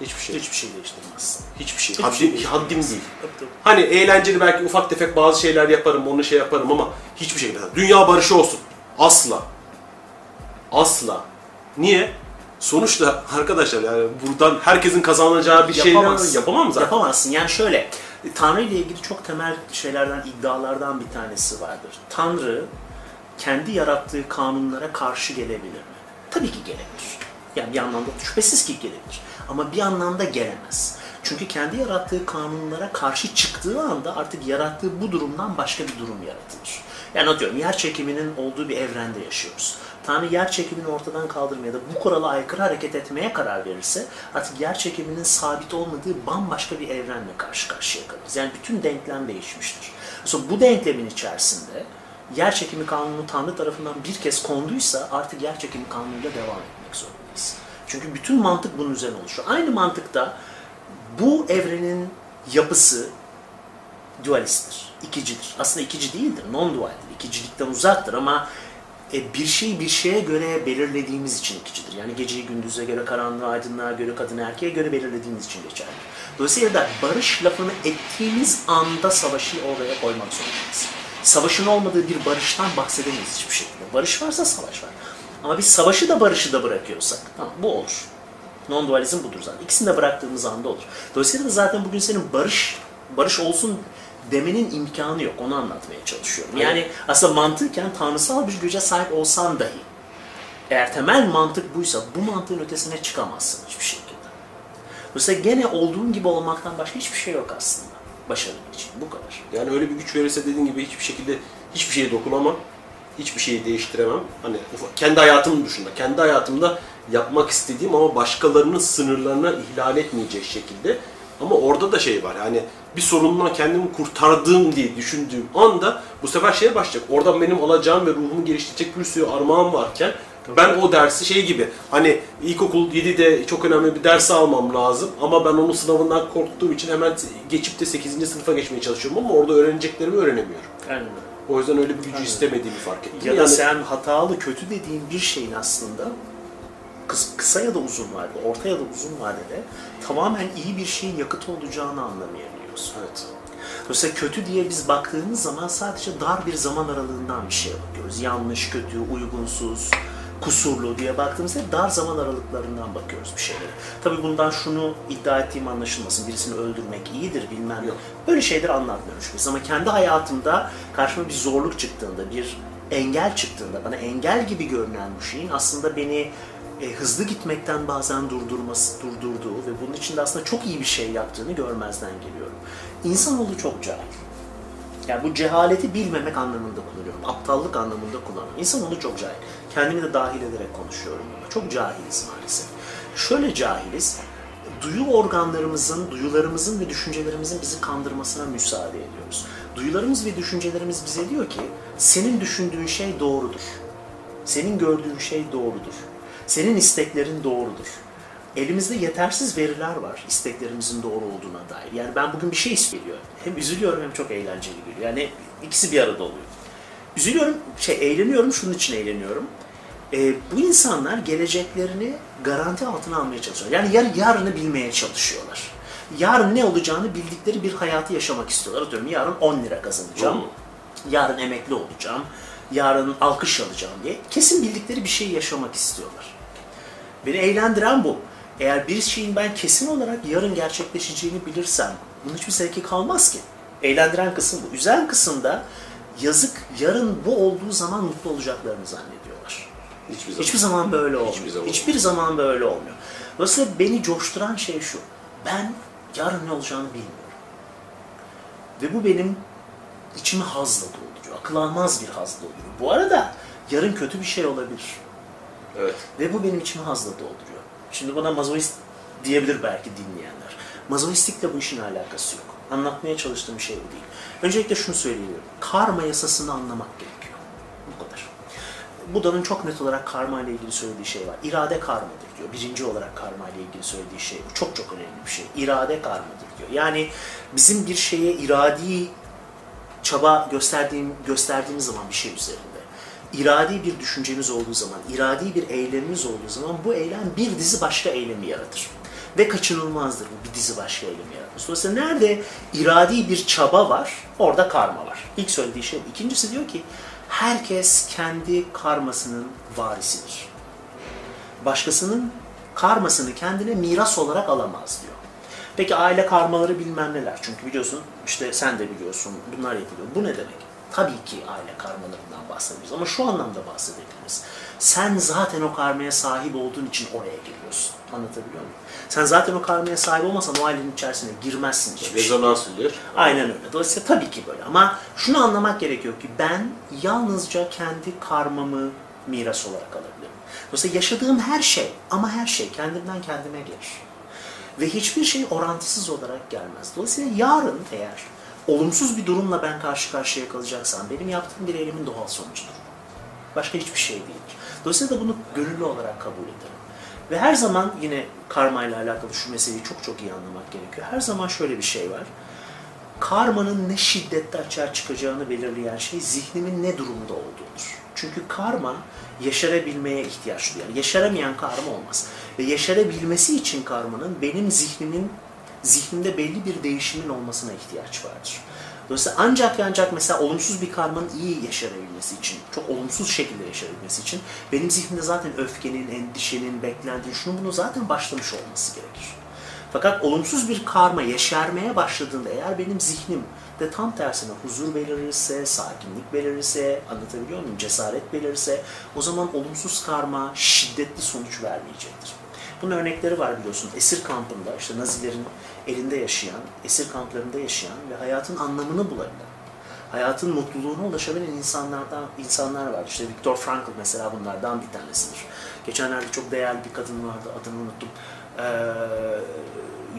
Hiçbir şey. Hiçbir şey değiştirmezsin. Hiçbir şey. Hiçbir Haddim, şey değiştirmez. haddim değil. Tabii, tabii. Hani eğlenceli belki ufak tefek bazı şeyler yaparım, onu şey yaparım ama hiçbir şey mesela dünya barışı olsun. Asla. Asla. Niye? Sonuçta arkadaşlar yani buradan herkesin kazanacağı bir şey Yapamazsın. yapamam zaten. Yapamazsın. Yani şöyle, Tanrı ile ilgili çok temel şeylerden, iddialardan bir tanesi vardır. Tanrı kendi yarattığı kanunlara karşı gelebilir mi? Tabii ki gelebilir. Yani bir anlamda şüphesiz ki gelebilir. Ama bir anlamda gelemez. Çünkü kendi yarattığı kanunlara karşı çıktığı anda artık yarattığı bu durumdan başka bir durum yaratılır. Yani atıyorum yer çekiminin olduğu bir evrende yaşıyoruz. Tanrı yer çekimini ortadan kaldırmaya ya da bu kurala aykırı hareket etmeye karar verirse artık yer çekiminin sabit olmadığı bambaşka bir evrenle karşı karşıya kalırız. Yani bütün denklem değişmiştir. Sonra bu denklemin içerisinde yer çekimi kanunu Tanrı tarafından bir kez konduysa artık yer çekimi kanunuyla devam zorundayız. Çünkü bütün mantık bunun üzerine oluşuyor. Aynı mantıkta bu evrenin yapısı dualisttir, ikicidir. Aslında ikici değildir, non-dualdir, ikicilikten uzaktır ama e, bir şeyi bir şeye göre belirlediğimiz için ikicidir. Yani geceyi gündüze göre, karanlığı aydınlığa göre, kadını erkeğe göre belirlediğimiz için geçerli. Dolayısıyla da barış lafını ettiğimiz anda savaşı oraya koymak zorundayız. Savaşın olmadığı bir barıştan bahsedemeyiz hiçbir şekilde. Barış varsa savaş var. Ama biz savaşı da barışı da bırakıyorsak, tamam bu olur. Non-dualizm budur zaten. İkisini de bıraktığımız anda olur. Dolayısıyla da zaten bugün senin barış barış olsun demenin imkanı yok. Onu anlatmaya çalışıyorum. Yani aslında mantıken tanrısal bir güce sahip olsan dahi eğer temel mantık buysa bu mantığın ötesine çıkamazsın hiçbir şekilde. Dolayısıyla gene olduğun gibi olmaktan başka hiçbir şey yok aslında. Başarı için. Bu kadar. Yani öyle bir güç verirse dediğin gibi hiçbir şekilde hiçbir şeye dokunamam. Hiçbir şeyi değiştiremem. Hani kendi hayatım dışında, kendi hayatımda yapmak istediğim ama başkalarının sınırlarına ihlal etmeyecek şekilde. Ama orada da şey var yani bir sorundan kendimi kurtardığım diye düşündüğüm anda bu sefer şeye başlayacak. Oradan benim alacağım ve ruhumu geliştirecek bir sürü armağan varken ben o dersi şey gibi hani ilkokul 7'de çok önemli bir ders almam lazım ama ben onun sınavından korktuğum için hemen geçip de 8. sınıfa geçmeye çalışıyorum ama orada öğreneceklerimi öğrenemiyorum. Yani O yüzden öyle bir gücü istemediğimi fark ettim. ya da Yani sen hatalı, kötü dediğin bir şeyin aslında kıs- kısa ya da uzun vadede, orta ya da uzun vadede tamamen iyi bir şeyin yakıtı olacağını anlamayabiliyorsun. Evet. Dolayısıyla kötü diye biz baktığımız zaman sadece dar bir zaman aralığından bir şeye bakıyoruz. Yanlış, kötü, uygunsuz, kusurlu diye baktığımızda dar zaman aralıklarından bakıyoruz bir şeylere. Tabii bundan şunu iddia ettiğim anlaşılmasın. Birisini öldürmek iyidir bilmem. Yok. Böyle şeyler anlatmıyorum hiçbirisi. Ama kendi hayatımda karşıma bir zorluk çıktığında, bir engel çıktığında, bana engel gibi görünen bu şeyin aslında beni e, hızlı gitmekten bazen durdurması, durdurduğu ve bunun içinde aslında çok iyi bir şey yaptığını görmezden geliyorum. İnsanoğlu çok cahil. Yani bu cehaleti bilmemek anlamında kullanıyorum. Aptallık anlamında kullanıyorum. İnsanoğlu çok cahil. Kendimi de dahil ederek konuşuyorum. Çok cahiliz maalesef. Şöyle cahiliz, duyu organlarımızın, duyularımızın ve düşüncelerimizin bizi kandırmasına müsaade ediyoruz. Duyularımız ve düşüncelerimiz bize diyor ki, senin düşündüğün şey doğrudur. Senin gördüğün şey doğrudur. Senin isteklerin doğrudur. Elimizde yetersiz veriler var isteklerimizin doğru olduğuna dair. Yani ben bugün bir şey istiyorum. Hem üzülüyorum hem çok eğlenceli geliyor. Yani ikisi bir arada oluyor. Üzülüyorum, şey eğleniyorum, şunun için eğleniyorum. Ee, bu insanlar geleceklerini garanti altına almaya çalışıyorlar. Yani yar, yarını bilmeye çalışıyorlar. Yarın ne olacağını bildikleri bir hayatı yaşamak istiyorlar. Atıyorum yarın 10 lira kazanacağım. Hmm. Yarın emekli olacağım. Yarın alkış alacağım diye. Kesin bildikleri bir şeyi yaşamak istiyorlar. Beni eğlendiren bu. Eğer bir şeyin ben kesin olarak yarın gerçekleşeceğini bilirsem bunun hiçbir zevki kalmaz ki. Eğlendiren kısım bu. Üzen kısım da yazık yarın bu olduğu zaman mutlu olacaklarını zannediyorlar. Hiçbir zaman. Hiçbir zaman böyle olmuyor. Hiçbir Hiçbir zaman zaman, böyle olmuyor. Dolayısıyla beni coşturan şey şu. Ben yarın ne olacağını bilmiyorum. Ve bu benim içimi hazla dolduruyor. Akıl almaz bir hazla dolduruyor. Bu arada yarın kötü bir şey olabilir. Evet. Ve bu benim içimi hazla dolduruyor. Şimdi buna mazoist diyebilir belki dinleyenler. Mazoistlikle bu işin alakası yok. Anlatmaya çalıştığım şey bu değil. Öncelikle şunu söyleyeyim. Karma yasasını anlamak gerekiyor. Bu kadar. Buda'nın çok net olarak karma ile ilgili söylediği şey var. İrade karmadır diyor. Birinci olarak karma ile ilgili söylediği şey bu. Çok çok önemli bir şey. İrade karmadır diyor. Yani bizim bir şeye iradi çaba gösterdiğim, gösterdiğimiz zaman bir şey üzerinde, iradi bir düşüncemiz olduğu zaman, iradi bir eylemimiz olduğu zaman bu eylem bir dizi başka eylemi yaratır. Ve kaçınılmazdır bu bir dizi başka eylemi yaratması. Dolayısıyla nerede iradi bir çaba var, orada karma var. İlk söylediği şey bu. İkincisi diyor ki, herkes kendi karmasının varisidir. Başkasının karmasını kendine miras olarak alamaz diyor. Peki aile karmaları bilmem neler. Çünkü biliyorsun işte sen de biliyorsun bunlar yapılıyor. Bu ne demek? Tabii ki aile karmalarından bahsediyoruz ama şu anlamda bahsedebiliriz. Sen zaten o karmaya sahip olduğun için oraya giriyorsun. Anlatabiliyor muyum? Sen zaten o karmaya sahip olmasan o ailenin içerisine girmezsin şey. Rezonans oluyor. Aynen öyle. Dolayısıyla tabii ki böyle. Ama şunu anlamak gerekiyor ki ben yalnızca kendi karmamı miras olarak alabilirim. Dolayısıyla yaşadığım her şey ama her şey kendimden kendime gelir. Ve hiçbir şey orantısız olarak gelmez. Dolayısıyla yarın eğer olumsuz bir durumla ben karşı karşıya kalacaksam benim yaptığım bir eylemin doğal sonucudur. Başka hiçbir şey değildir. Dolayısıyla da bunu gönüllü olarak kabul ederim. Ve her zaman yine karma ile alakalı şu meseleyi çok çok iyi anlamak gerekiyor. Her zaman şöyle bir şey var. Karmanın ne şiddette açığa çıkacağını belirleyen şey zihnimin ne durumda olduğudur. Çünkü karma yaşarabilmeye ihtiyaç duyar. Yaşaramayan karma olmaz. Ve yaşarabilmesi için karmanın benim zihnimin zihnimde belli bir değişimin olmasına ihtiyaç vardır. Dolayısıyla ancak ve ancak mesela olumsuz bir karmanın iyi yaşanabilmesi için, çok olumsuz şekilde yaşanabilmesi için benim zihnimde zaten öfkenin, endişenin, beklentinin, şunu bunu zaten başlamış olması gerekir. Fakat olumsuz bir karma yeşermeye başladığında eğer benim zihnim de tam tersine huzur belirirse, sakinlik belirirse, anlatabiliyor muyum, cesaret belirirse o zaman olumsuz karma şiddetli sonuç vermeyecektir. Bunun örnekleri var biliyorsun. Esir kampında işte Nazilerin elinde yaşayan, esir kamplarında yaşayan ve hayatın anlamını bulabilen, hayatın mutluluğuna ulaşabilen insanlardan insanlar var. İşte Viktor Frankl mesela bunlardan bir tanesidir. Geçenlerde çok değerli bir kadın vardı, adını unuttum. Ee,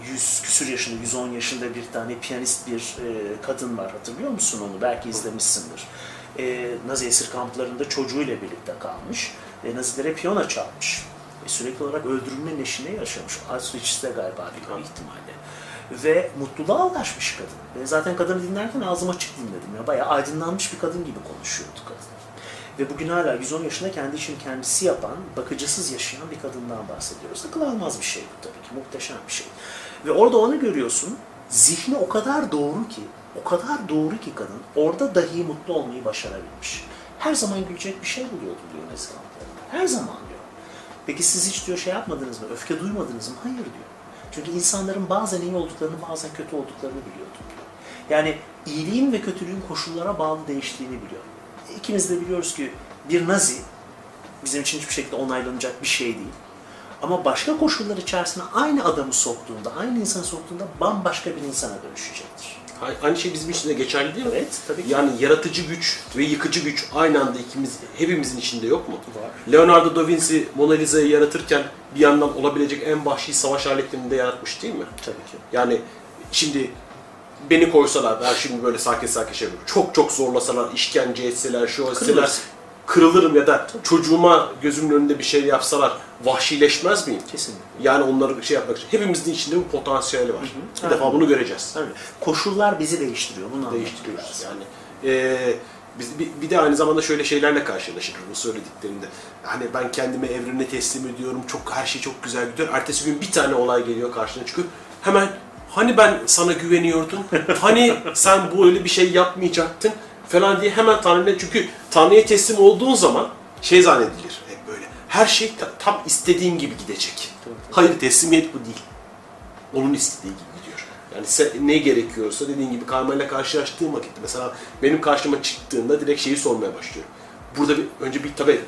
100 küsür yaşında, 110 yaşında bir tane piyanist bir e, kadın var. Hatırlıyor musun onu? Belki izlemişsindir. E, Nazi esir kamplarında çocuğuyla birlikte kalmış ve Nazilere piyano çalmış. E, sürekli olarak öldürülme neşine yaşamış. Auschwitz'te galiba bir ihtimalle. Ve mutluluğa ulaşmış kadın. Ve zaten kadını dinlerken ağzım açık dinledim. Ya. Bayağı aydınlanmış bir kadın gibi konuşuyordu kadın. Ve bugün hala 110 yaşında kendi işini kendisi yapan, bakıcısız yaşayan bir kadından bahsediyoruz. Akıl almaz bir şey bu tabii ki, muhteşem bir şey. Ve orada onu görüyorsun, zihni o kadar doğru ki, o kadar doğru ki kadın, orada dahi mutlu olmayı başarabilmiş. Her zaman gülecek bir şey buluyordu diyor Nezih Her zaman diyor. Peki siz hiç diyor şey yapmadınız mı? Öfke duymadınız mı? Hayır diyor. Çünkü insanların bazen iyi olduklarını bazen kötü olduklarını biliyordum. Yani iyiliğin ve kötülüğün koşullara bağlı değiştiğini biliyor. İkimiz de biliyoruz ki bir nazi bizim için hiçbir şekilde onaylanacak bir şey değil. Ama başka koşullar içerisine aynı adamı soktuğunda, aynı insanı soktuğunda bambaşka bir insana dönüşecektir. Aynı şey bizim için de geçerli değil mi? Evet, tabii ki. Yani yaratıcı güç ve yıkıcı güç aynı anda ikimiz, hepimizin içinde yok mu? Var. Leonardo da Vinci Mona Lisa'yı yaratırken bir yandan olabilecek en vahşi savaş aletlerini de yaratmış değil mi? Tabii ki. Yani şimdi beni koysalar, ben şimdi böyle sakin sakin şey yapıyorum. Çok çok zorlasalar, işkence etseler, şu etseler, kırılırım ya da çocuğuma gözümün önünde bir şey yapsalar vahşileşmez miyim? Kesinlikle. Yani onları şey yapmak için. Hepimizin içinde bu potansiyeli var. Bir Aynen. defa bunu göreceğiz. Tabii. Koşullar bizi değiştiriyor. Bunu Değiştiriyoruz yani. Ee, biz bir, bir de aynı zamanda şöyle şeylerle karşılaşırız bu söylediklerinde. Hani ben kendimi evrene teslim ediyorum. Çok her şey çok güzel gidiyor. Ertesi gün bir tane olay geliyor karşına çıkıyor. Hemen hani ben sana güveniyordum. Hani sen bu öyle bir şey yapmayacaktın falan diye hemen Tanrı'ya çünkü Tanrı'ya teslim olduğun zaman şey zannedilir hep böyle. Her şey ta- tam istediğin gibi gidecek. Hayır teslimiyet bu değil. Onun istediği gibi. Yani ne gerekiyorsa dediğin gibi karmayla karşılaştığım vakit mesela benim karşıma çıktığında direkt şeyi sormaya başlıyorum. Burada bir, önce bir tabii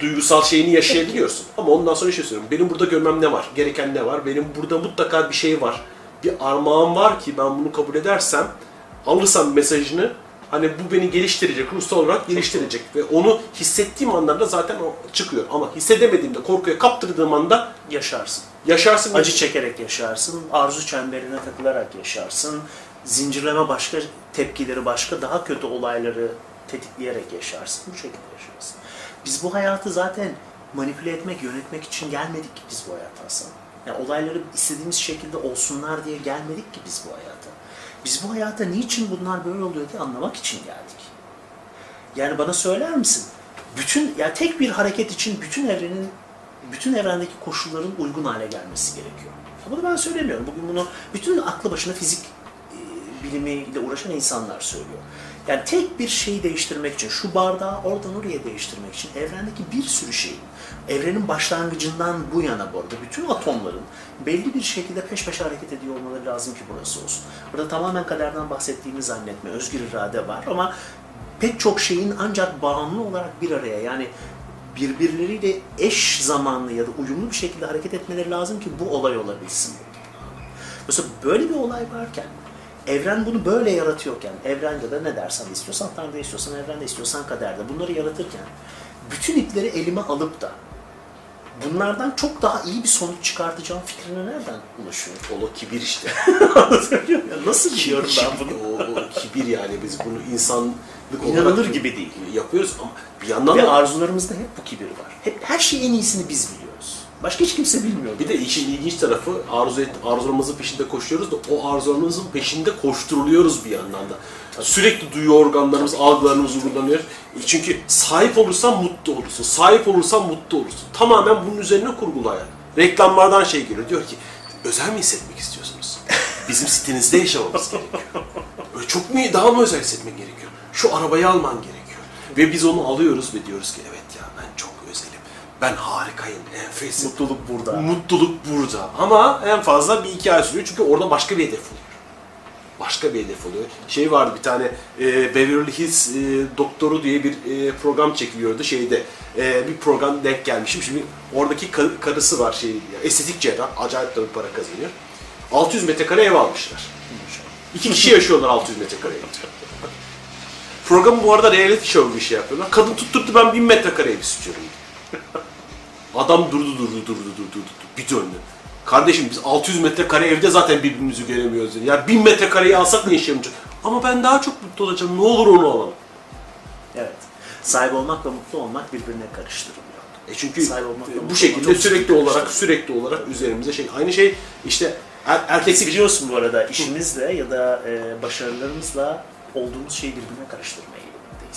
duygusal şeyini yaşayabiliyorsun. Ama ondan sonra şey söylüyorum. Benim burada görmem ne var? Gereken ne var? Benim burada mutlaka bir şey var. Bir armağan var ki ben bunu kabul edersem alırsam mesajını hani bu beni geliştirecek, ruhsal olarak geliştirecek ve onu hissettiğim anlarda zaten o çıkıyor. Ama hissedemediğimde, korkuya kaptırdığım anda Yaşarsın. yaşarsın. Acı çekerek yaşarsın, arzu çemberine takılarak yaşarsın, zincirleme başka tepkileri, başka daha kötü olayları tetikleyerek yaşarsın. Bu şekilde yaşarsın. Biz bu hayatı zaten manipüle etmek, yönetmek için gelmedik ki biz bu hayata Hasan. Yani olayları istediğimiz şekilde olsunlar diye gelmedik ki biz bu hayata. Biz bu hayata niçin bunlar böyle oluyor diye anlamak için geldik. Yani bana söyler misin? Bütün ya tek bir hareket için bütün evrenin bütün evrendeki koşulların uygun hale gelmesi gerekiyor. Bunu ben söylemiyorum. Bugün bunu bütün aklı başına fizik e, bilimiyle uğraşan insanlar söylüyor. Yani tek bir şeyi değiştirmek için, şu bardağı oradan oraya değiştirmek için evrendeki bir sürü şeyin, evrenin başlangıcından bu yana bu arada bütün atomların belli bir şekilde peş peşe hareket ediyor olmaları lazım ki burası olsun. Burada tamamen kaderden bahsettiğimi zannetme, özgür irade var ama pek çok şeyin ancak bağımlı olarak bir araya yani birbirleriyle eş zamanlı ya da uyumlu bir şekilde hareket etmeleri lazım ki bu olay olabilsin. Mesela böyle bir olay varken, evren bunu böyle yaratıyorken, evrende de ne dersen istiyorsan Tanrı'da istiyorsan, evrende istiyorsan kaderde bunları yaratırken, bütün ipleri elime alıp da bunlardan çok daha iyi bir sonuç çıkartacağım fikrine nereden ulaşıyorum? O kibir işte. Nasıl biliyorum ben bunu? o, o kibir yani biz bunu insanlık İnanılır gibi değil. yapıyoruz ama bir yandan Ve da arzularımızda hep bu kibir var. Hep her şeyin en iyisini biz biliyoruz. Başka hiç kimse bilmiyor. bir de işin ilginç tarafı arzu et, arzularımızın peşinde koşuyoruz da o arzularımızın peşinde koşturuluyoruz bir yandan da. Sürekli duyu organlarımız, algılarımız uygulanıyor. Çünkü sahip olursan mutlu olursun. Sahip olursan mutlu olursun. Tamamen bunun üzerine kurgulu hayat. Reklamlardan şey geliyor. Diyor ki özel mi hissetmek istiyorsunuz? Bizim sitemizde yaşamamız gerekiyor. Öyle çok mu daha mı özel hissetmen gerekiyor? Şu arabayı alman gerekiyor. Ve biz onu alıyoruz ve diyoruz ki evet ya ben harikayım, enfesim. Mutluluk burada. Mutluluk burada. Ama en fazla bir iki ay sürüyor çünkü orada başka bir hedef oluyor. Başka bir hedef oluyor. Şey vardı bir tane e, Beverly Hills e, Doktoru diye bir e, program çekiliyordu şeyde. E, bir program denk gelmişim. Şimdi oradaki kar- karısı var şey estetik cerrah. Acayip bir para kazanıyor. 600 metrekare ev almışlar. İki kişi yaşıyorlar 600 metrekare evde. Programı bu arada reality show bir şey yapıyorlar. Kadın tutturdu ben 1000 metrekare ev istiyorum. Adam durdu durdu durdu durdu durdu. Bir döndü. Kardeşim biz 600 metrekare evde zaten birbirimizi göremiyoruz. Ya 1000 metrekareyi alsak ne iş yapacağız? Ama ben daha çok mutlu olacağım. Ne olur onu alalım. Evet. Sahip olmakla mutlu olmak birbirine karıştırılıyor. E çünkü Sahip olmakla mutlu bu olmak şekilde çok sürekli olarak sürekli olarak üzerimize şey. Aynı şey işte er, erkek Biz biliyorsun bu arada işimizle ya da e, başarılarımızla olduğumuz şeyi birbirine eğilimindeyiz.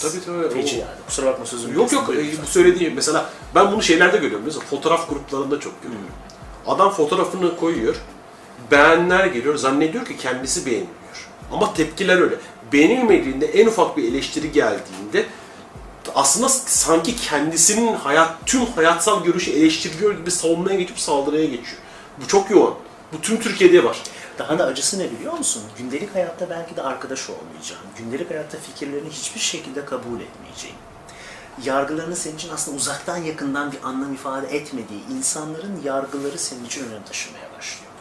Tabii, tabii. Feci O- yani. Kusura bakma sözümü Yok yok e, bu söylediğim mesela ben bunu şeylerde görüyorum mesela fotoğraf gruplarında çok görüyorum. Adam fotoğrafını koyuyor. Beğenler geliyor. Zannediyor ki kendisi beğeniliyor. Ama tepkiler öyle. Beğenilmediğinde en ufak bir eleştiri geldiğinde aslında sanki kendisinin hayat tüm hayatsal görüşü eleştiriyor gibi savunmaya geçip saldırıya geçiyor. Bu çok yoğun. Bu tüm Türkiye'de var. Daha da acısı ne biliyor musun? Gündelik hayatta belki de arkadaş olmayacağım. Gündelik hayatta fikirlerini hiçbir şekilde kabul etmeyeceğim. Yargılarını senin için aslında uzaktan yakından bir anlam ifade etmediği insanların yargıları senin için önem taşımaya başlıyor.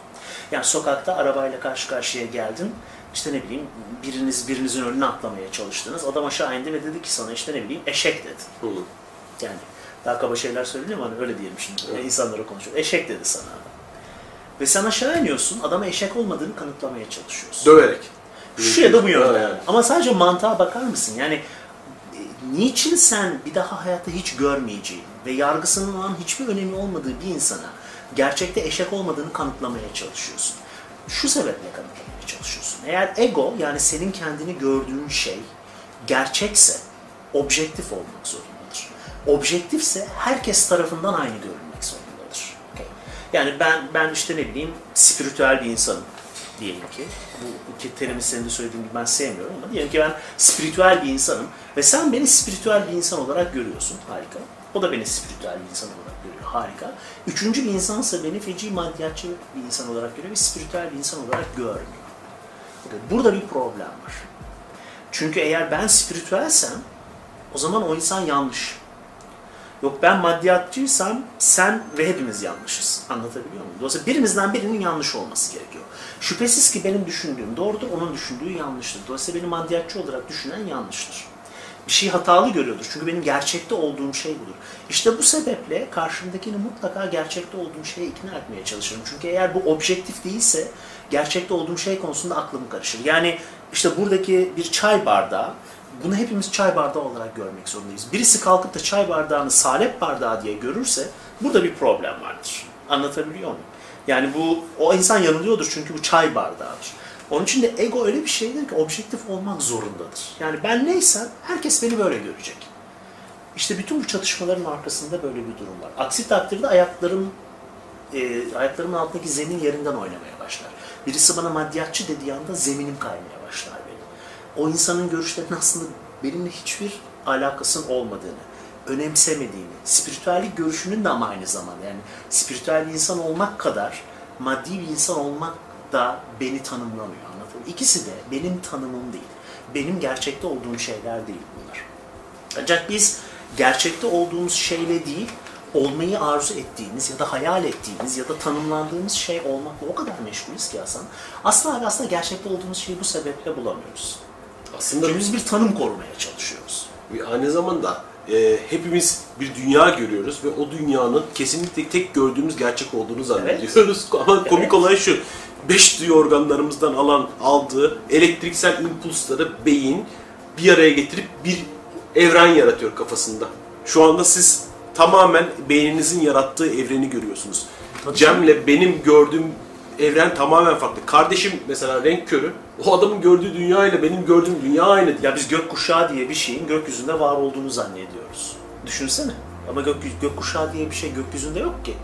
Yani sokakta arabayla karşı karşıya geldin. İşte ne bileyim biriniz birinizin önüne atlamaya çalıştınız. Adam aşağı indi ve dedi ki sana işte ne bileyim eşek dedi. Hı. Yani daha kaba şeyler söyleniyor ama hani öyle diyelim şimdi. Evet. İnsanlara konuşuyor. Eşek dedi sana adam. Ve sen aşağı iniyorsun, adama eşek olmadığını kanıtlamaya çalışıyorsun. Döverek. Şu ya da bu yönde. Evet. Ama sadece mantığa bakar mısın? Yani e, niçin sen bir daha hayatta hiç görmeyeceğin ve yargısının olan hiçbir önemi olmadığı bir insana gerçekte eşek olmadığını kanıtlamaya çalışıyorsun? Şu sebeple kanıtlamaya çalışıyorsun. Eğer ego yani senin kendini gördüğün şey gerçekse objektif olmak zorundadır. Objektifse herkes tarafından aynı. Okay. Yani ben ben işte ne bileyim spiritüel bir insanım diyelim ki. Bu iki terimi senin de söylediğin gibi ben sevmiyorum ama diyelim ki ben spiritüel bir insanım ve sen beni spiritüel bir insan olarak görüyorsun. Harika. O da beni spiritüel bir insan olarak görüyor. Harika. Üçüncü bir insansa beni feci maddiyatçı bir insan olarak görüyor ve spiritüel bir insan olarak görmüyor. Burada bir problem var. Çünkü eğer ben spiritüelsem o zaman o insan yanlış. Yok ben maddiyatçıysam sen ve hepimiz yanlışız. Anlatabiliyor muyum? Dolayısıyla birimizden birinin yanlış olması gerekiyor. Şüphesiz ki benim düşündüğüm doğrudur, onun düşündüğü yanlıştır. Dolayısıyla beni maddiyatçı olarak düşünen yanlıştır. Bir şeyi hatalı görüyordur. Çünkü benim gerçekte olduğum şey budur. İşte bu sebeple karşımdakini mutlaka gerçekte olduğum şeye ikna etmeye çalışırım. Çünkü eğer bu objektif değilse gerçekte olduğum şey konusunda aklım karışır. Yani işte buradaki bir çay bardağı bunu hepimiz çay bardağı olarak görmek zorundayız. Birisi kalkıp da çay bardağını salep bardağı diye görürse burada bir problem vardır. Anlatabiliyor muyum? Yani bu o insan yanılıyordur çünkü bu çay bardağıdır. Onun için de ego öyle bir şeydir ki objektif olmak zorundadır. Yani ben neysem herkes beni böyle görecek. İşte bütün bu çatışmaların arkasında böyle bir durum var. Aksi takdirde ayaklarım e, ayaklarımın altındaki zemin yerinden oynamaya başlar. Birisi bana maddiyatçı dediği anda zeminim kaymaya. O insanın görüşlerinin aslında benimle hiçbir alakasının olmadığını, önemsemediğini, spiritüellik görüşünün de ama aynı zamanda yani spiritüel bir insan olmak kadar maddi bir insan olmak da beni tanımlamıyor muyum? İkisi de benim tanımım değil. Benim gerçekte olduğum şeyler değil bunlar. Ancak biz gerçekte olduğumuz şeyle değil, olmayı arzu ettiğimiz ya da hayal ettiğimiz ya da tanımlandığımız şey olmakla o kadar meşgulüz ki Hasan. Aslında aslında gerçekte olduğumuz şeyi bu sebeple bulamıyoruz. Aslında Çünkü biz bir tanım korumaya çalışıyoruz. Ve aynı zamanda e, hepimiz bir dünya görüyoruz ve o dünyanın kesinlikle tek gördüğümüz gerçek olduğunu zannediyoruz. Ama komik Evet. olay şu. Beş duyu organlarımızdan alan aldığı elektriksel impulsları beyin bir araya getirip bir evren yaratıyor kafasında. Şu anda siz tamamen beyninizin yarattığı evreni görüyorsunuz. Tabii. Cem'le benim gördüğüm evren tamamen farklı. Kardeşim mesela renk körü. O adamın gördüğü dünya ile benim gördüğüm dünya aynı. Ya biz gökkuşağı diye bir şeyin gökyüzünde var olduğunu zannediyoruz. Düşünsene. Ama gök, gökkuşağı diye bir şey gökyüzünde yok ki.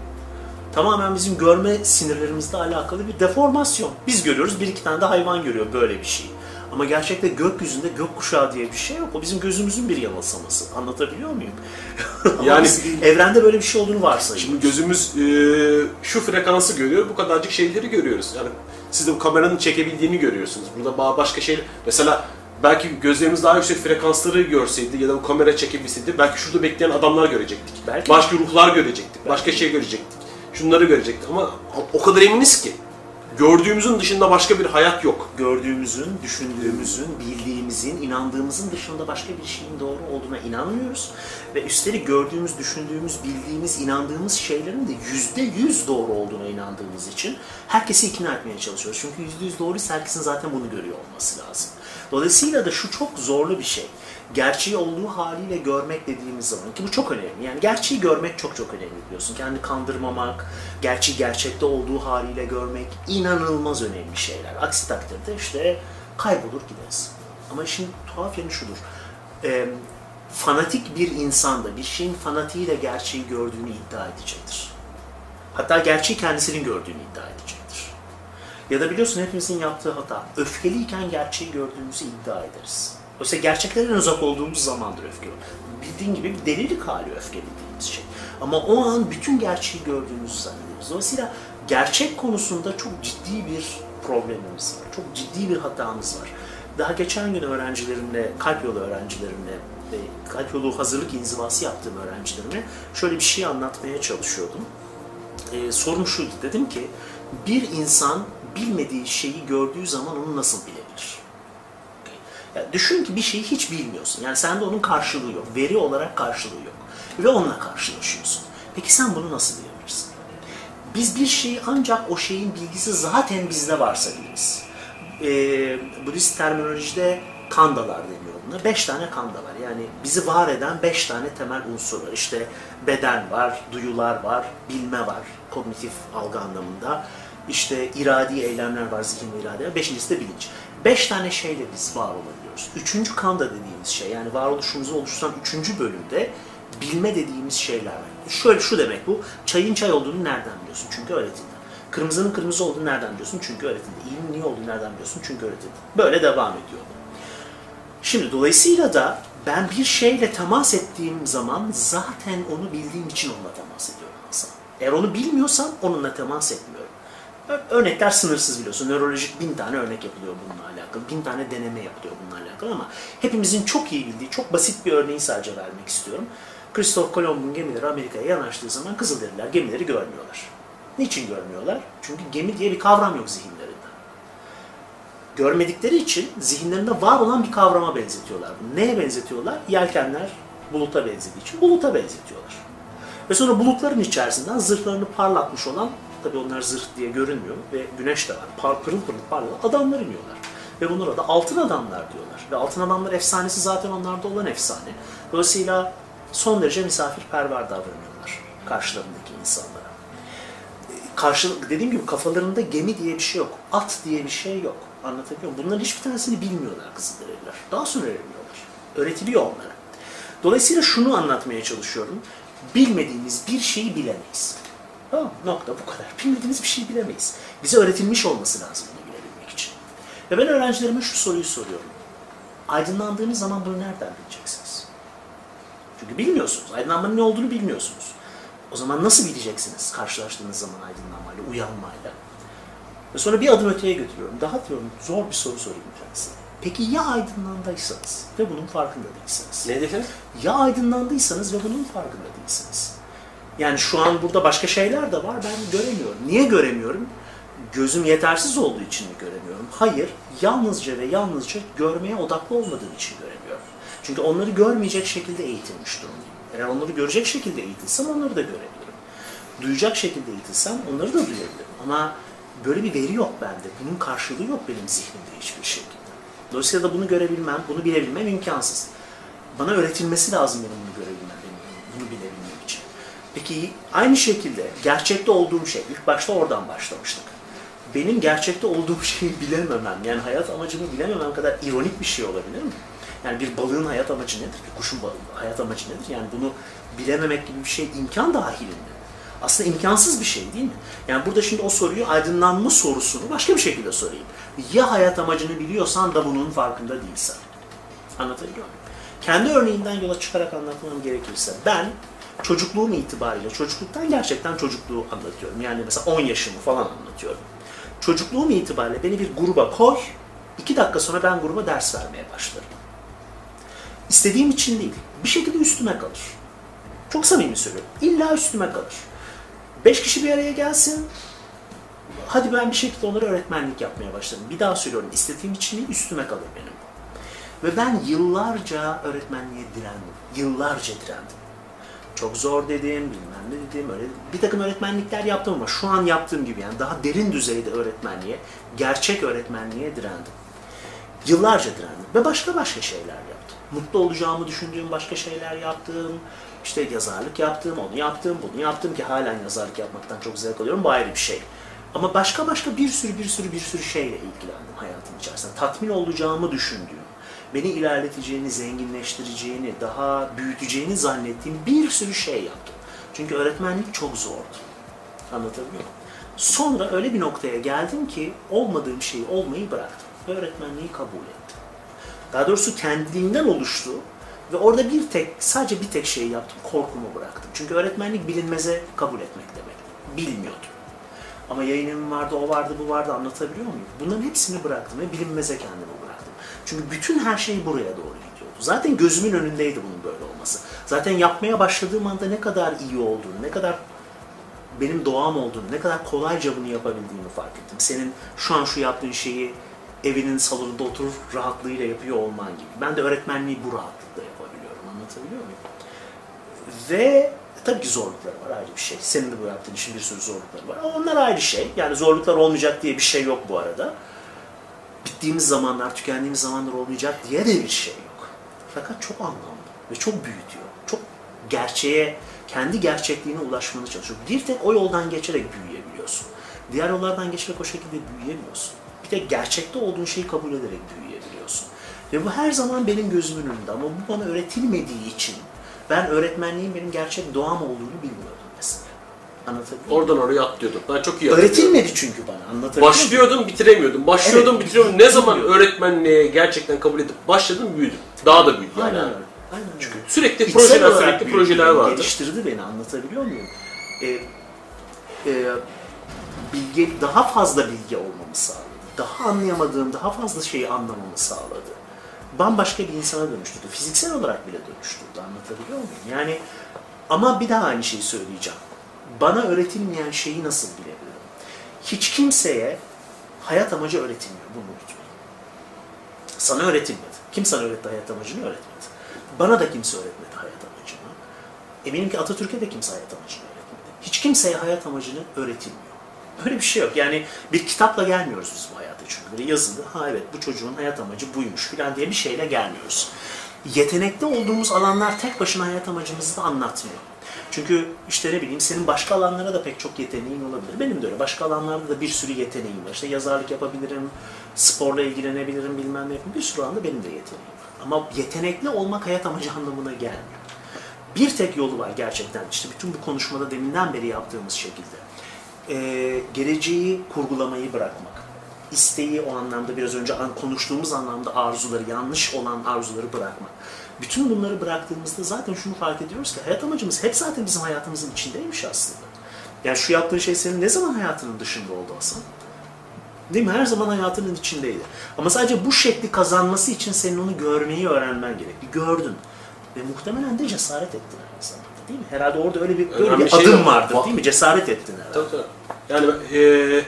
Tamamen bizim görme sinirlerimizle alakalı bir deformasyon. Biz görüyoruz, bir iki tane de hayvan görüyor böyle bir şey. Ama gerçekte gökyüzünde gökkuşağı diye bir şey yok. O bizim gözümüzün bir yanılsaması. Anlatabiliyor muyum? Yani- evrende böyle bir şey olduğunu varsayıyoruz. Şimdi gözümüz e, şu frekansı görüyor, bu kadarcık şeyleri görüyoruz. Yani siz de bu kameranın çekebildiğini görüyorsunuz. Burada ba- başka şey, mesela belki gözlerimiz daha yüksek frekansları görseydi ya da bu kamera çekebilseydi belki şurada bekleyen adamlar görecektik. Belki. Başka ruhlar görecektik, başka şey görecektik. Şunları görecektik ama o kadar eminiz ki gördüğümüzün dışında başka bir hayat yok. gördüğümüzün, düşündüğümüzün, bildiğimizin, inandığımızın dışında başka bir şeyin doğru olduğuna inanmıyoruz. Ve üstelik gördüğümüz, düşündüğümüz, bildiğimiz, inandığımız şeylerin de yüzde yüz doğru olduğuna inandığımız için herkesi ikna etmeye çalışıyoruz. Çünkü yüzde yüz doğruysa herkesin zaten bunu görüyor olması lazım. Dolayısıyla da şu çok zorlu bir şey. Gerçeği olduğu haliyle görmek dediğimiz zaman ki bu çok önemli. Yani gerçeği görmek çok çok önemli biliyorsun. Kendi kandırmamak, gerçeği gerçekte olduğu haliyle görmek inanılmaz önemli şeyler. Aksi takdirde işte kaybolur gideriz. Ama işin tuhaf yanı şudur. Ee, fanatik bir insan da bir şeyin fanatiğiyle gerçeği gördüğünü iddia edecektir. Hatta gerçeği kendisinin gördüğünü iddia edecektir. Ya da biliyorsun hepimizin yaptığı hata. Öfkeliyken gerçeği gördüğümüzü iddia ederiz. Oysa gerçeklerden uzak olduğumuz zamandır öfke. Bildiğin gibi bir delilik hali öfke dediğimiz şey. Ama o an bütün gerçeği gördüğümüzü zannediyoruz. Dolayısıyla gerçek konusunda çok ciddi bir problemimiz var. Çok ciddi bir hatamız var. Daha geçen gün öğrencilerimle, kalp yolu öğrencilerimle, e, kalp yolu hazırlık inzivası yaptığım öğrencilerime şöyle bir şey anlatmaya çalışıyordum. Ee, sorum şuydu, dedim ki bir insan bilmediği şeyi gördüğü zaman onu nasıl bilebilir? Yani düşün ki bir şeyi hiç bilmiyorsun. Yani sende onun karşılığı yok. Veri olarak karşılığı yok. Ve onunla karşılaşıyorsun. Peki sen bunu nasıl bilebilirsin? Biz bir şeyi ancak o şeyin bilgisi zaten bizde varsa biliriz. Ee, Budist terminolojide kandalar deniyor buna. Beş tane kanda var. Yani bizi var eden beş tane temel unsur var. İşte beden var, duyular var, bilme var, kognitif algı anlamında. İşte iradi eylemler var, zihin ve irade. Beşincisi de bilinç. Beş tane şeyle biz var olabiliyoruz. Üçüncü kanda dediğimiz şey, yani varoluşumuzu oluşturan üçüncü bölümde bilme dediğimiz şeyler var. Şöyle şu demek bu, çayın çay olduğunu nereden biliyorsun? Çünkü öğretildi. Kırmızının kırmızı olduğunu nereden biliyorsun? Çünkü öğretildi. İyinin niye olduğunu nereden biliyorsun? Çünkü öğretildi. Böyle devam ediyor. Şimdi dolayısıyla da ben bir şeyle temas ettiğim zaman zaten onu bildiğim için onunla temas ediyorum aslında. Eğer onu bilmiyorsam onunla temas etmiyorum. Örnekler sınırsız biliyorsun. Nörolojik bin tane örnek yapılıyor bununla alakalı. Bin tane deneme yapılıyor bununla alakalı ama hepimizin çok iyi bildiği, çok basit bir örneği sadece vermek istiyorum. Christoph Kolomb'un gemileri Amerika'ya yanaştığı zaman Kızılderililer gemileri görmüyorlar. Niçin görmüyorlar? Çünkü gemi diye bir kavram yok zihinlerinde. Görmedikleri için zihinlerinde var olan bir kavrama benzetiyorlar. Neye benzetiyorlar? Yelkenler buluta benzediği için buluta benzetiyorlar. Ve sonra bulutların içerisinden zırhlarını parlatmış olan, tabii onlar zırh diye görünmüyor ve güneş de var, par, pırıl pırıl parlayan adamlar iniyorlar. Ve bunlara da altın adamlar diyorlar. Ve altın adamlar efsanesi zaten onlarda olan efsane. Dolayısıyla son derece misafirperver davranıyorlar karşılarındaki insanlara. Karşılık, dediğim gibi kafalarında gemi diye bir şey yok, at diye bir şey yok. Anlatabiliyor muyum? Bunların hiçbir tanesini bilmiyorlar Kızılderililer. Daha sonra öğreniyorlar. Öğretiliyor onlara. Dolayısıyla şunu anlatmaya çalışıyorum. Bilmediğimiz bir şeyi bilemeyiz. Tamam nokta bu kadar. Bilmediğimiz bir şeyi bilemeyiz. Bize öğretilmiş olması lazım. Ve ben öğrencilerime şu soruyu soruyorum. Aydınlandığınız zaman bunu nereden bileceksiniz? Çünkü bilmiyorsunuz. Aydınlanmanın ne olduğunu bilmiyorsunuz. O zaman nasıl bileceksiniz karşılaştığınız zaman aydınlanmayla, uyanmayla? Ve sonra bir adım öteye götürüyorum. Daha diyorum zor bir soru sorayım size. Peki ya aydınlandıysanız ve bunun farkında değilsiniz? Ne dedin? Ya aydınlandıysanız ve bunun farkında değilsiniz? Yani şu an burada başka şeyler de var ben göremiyorum. Niye göremiyorum? Gözüm yetersiz olduğu için mi göremiyorum? Hayır, yalnızca ve yalnızca görmeye odaklı olmadığım için göremiyorum. Çünkü onları görmeyecek şekilde eğitilmiş durumdayım. Eğer onları görecek şekilde eğitilsem onları da görebilirim. Duyacak şekilde eğitilsem onları da duyabilirim. Ama böyle bir veri yok bende. Bunun karşılığı yok benim zihnimde hiçbir şekilde. Dolayısıyla da bunu görebilmem, bunu bilebilmem imkansız. Bana öğretilmesi lazım benim bunu görebilmem, bunu bilebilmem için. Peki aynı şekilde gerçekte olduğum şey, ilk başta oradan başlamıştık. Benim gerçekte olduğum şeyi bilememem, yani hayat amacımı bilememem kadar ironik bir şey olabilir mi? Yani bir balığın hayat amacı nedir? Bir kuşun hayat amacı nedir? Yani bunu bilememek gibi bir şey imkan dahilinde. Aslında imkansız bir şey değil mi? Yani burada şimdi o soruyu aydınlanma sorusunu başka bir şekilde sorayım. Ya hayat amacını biliyorsan da bunun farkında değilsen. Anlatabiliyor muyum? Kendi örneğinden yola çıkarak anlatmam gerekirse ben çocukluğum itibariyle, çocukluktan gerçekten çocukluğu anlatıyorum. Yani mesela 10 yaşımı falan anlatıyorum. Çocukluğum itibariyle beni bir gruba koy, iki dakika sonra ben gruba ders vermeye başlarım. İstediğim için değil, bir şekilde üstüme kalır. Çok samimi söylüyorum. İlla üstüme kalır. Beş kişi bir araya gelsin, hadi ben bir şekilde onlara öğretmenlik yapmaya başladım. Bir daha söylüyorum, istediğim için değil, üstüme kalır benim. Ve ben yıllarca öğretmenliğe direndim. Yıllarca direndim. Çok zor dedim, bilmem ne dedim, öyle bir takım öğretmenlikler yaptım ama şu an yaptığım gibi yani daha derin düzeyde öğretmenliğe, gerçek öğretmenliğe direndim. Yıllarca direndim ve başka başka şeyler yaptım. Mutlu olacağımı düşündüğüm başka şeyler yaptım. İşte yazarlık yaptım, onu yaptım, bunu yaptım ki halen yazarlık yapmaktan çok zevk alıyorum. Bu ayrı bir şey. Ama başka başka bir sürü bir sürü bir sürü şeyle ilgilendim hayatım içerisinde. Tatmin olacağımı düşündüğüm, beni ilerleteceğini, zenginleştireceğini, daha büyüteceğini zannettiğim bir sürü şey yaptım. Çünkü öğretmenlik çok zordu. Anlatabiliyor muyum? Sonra öyle bir noktaya geldim ki olmadığım şeyi olmayı bıraktım. Öğretmenliği kabul ettim. Daha doğrusu kendiliğinden oluştu ve orada bir tek, sadece bir tek şey yaptım, korkumu bıraktım. Çünkü öğretmenlik bilinmeze kabul etmek demek. Bilmiyordum. Ama yayın evim vardı, o vardı, bu vardı anlatabiliyor muyum? Bunların hepsini bıraktım ve bilinmeze kendimi bıraktım. Çünkü bütün her şey buraya doğru gidiyordu. Zaten gözümün önündeydi bunun böyle olması. Zaten yapmaya başladığım anda ne kadar iyi olduğunu, ne kadar benim doğam olduğunu, ne kadar kolayca bunu yapabildiğimi fark ettim. Senin şu an şu yaptığın şeyi evinin salonunda oturup rahatlığıyla yapıyor olman gibi. Ben de öğretmenliği bu rahatlıkla yapabiliyorum. Anlatabiliyor muyum? Ve tabii ki zorlukları var ayrı bir şey. Senin de bu yaptığın işin bir sürü zorlukları var. Onlar ayrı şey. Yani zorluklar olmayacak diye bir şey yok bu arada. Bittiğimiz zamanlar, tükendiğimiz zamanlar olmayacak diye de bir şey yok. Fakat çok anlamlı ve çok büyütüyor. Çok gerçeğe, kendi gerçekliğine ulaşmanı çalışıyor. Bir tek o yoldan geçerek büyüyebiliyorsun. Diğer yollardan geçerek o şekilde büyüyemiyorsun. Bir tek gerçekte olduğun şeyi kabul ederek büyüyebiliyorsun. Ve bu her zaman benim gözümün önünde ama bu bana öğretilmediği için ben öğretmenliğin benim gerçek doğam olduğunu bilmiyordum mesela. Anlatabiliyor muyum? Oradan oraya atlıyordum. Ben çok iyi. Öğretilmedi çünkü bana. Anlatabiliyor muyum? Başlıyordum bitiremiyordum. Başlıyordum Evet, bitiriyordum. Ne zaman bilmiyorum. öğretmenliğe gerçekten kabul edip başladım büyüdüm. Daha da büyüdüm yani. Aynen öyle. Aynen öyle. Sürekli İçsel projeler olarak sürekli büyüdü projeler vardı. Geliştirdi beni anlatabiliyor muyum? Ee, e, bilgi, daha fazla bilgi olmamı sağladı. Daha anlayamadığım, daha fazla şeyi anlamamı sağladı. Bambaşka bir insana dönüştürdü. Fiziksel olarak bile dönüştürdü. Anlatabiliyor muyum? Yani ama bir daha aynı şeyi söyleyeceğim. Bana öğretilmeyen şeyi nasıl bilebilirim? Hiç kimseye hayat amacı öğretilmiyor. Bunu unutmayın. Sana öğretilmedi. Kim sana öğretti hayat amacını öğretmedi. Bana da kimse öğretmedi hayat amacını. Eminim ki Atatürk'e de kimse hayat amacını öğretmedi. Hiç kimseye hayat amacını öğretilmiyor. Böyle bir şey yok. Yani bir kitapla gelmiyoruz biz bu hayata çünkü. Böyle yazılı, ha evet bu çocuğun hayat amacı buymuş falan diye bir şeyle gelmiyoruz. Yetenekli olduğumuz alanlar tek başına hayat amacımızı da anlatmıyor. Çünkü işte ne bileyim senin başka alanlara da pek çok yeteneğin olabilir. Benim de öyle. Başka alanlarda da bir sürü yeteneğim var. İşte yazarlık yapabilirim, sporla ilgilenebilirim, bilmem ne. Bir sürü alanda benim de yeteneğim var. Ama yetenekli olmak hayat amacı anlamına gelmiyor. Bir tek yolu var gerçekten. İşte bütün bu konuşmada deminden beri yaptığımız şekilde. Ee, geleceği kurgulamayı bırakmak. İsteği o anlamda biraz önce konuştuğumuz anlamda arzuları, yanlış olan arzuları bırakmak. Bütün bunları bıraktığımızda zaten şunu fark ediyoruz ki hayat amacımız hep zaten bizim hayatımızın içindeymiş aslında. Yani şu yaptığın şey senin ne zaman hayatının dışında oldu Hasan? Değil mi? Her zaman hayatının içindeydi. Ama sadece bu şekli kazanması için senin onu görmeyi öğrenmen gerekli. Gördün. Ve muhtemelen de cesaret ettin aynı zamanda değil mi? Herhalde orada öyle bir, öyle Önemli bir şey adım de- vardır Va- değil mi? Cesaret ettin herhalde. Tabii tabii. Yani eee,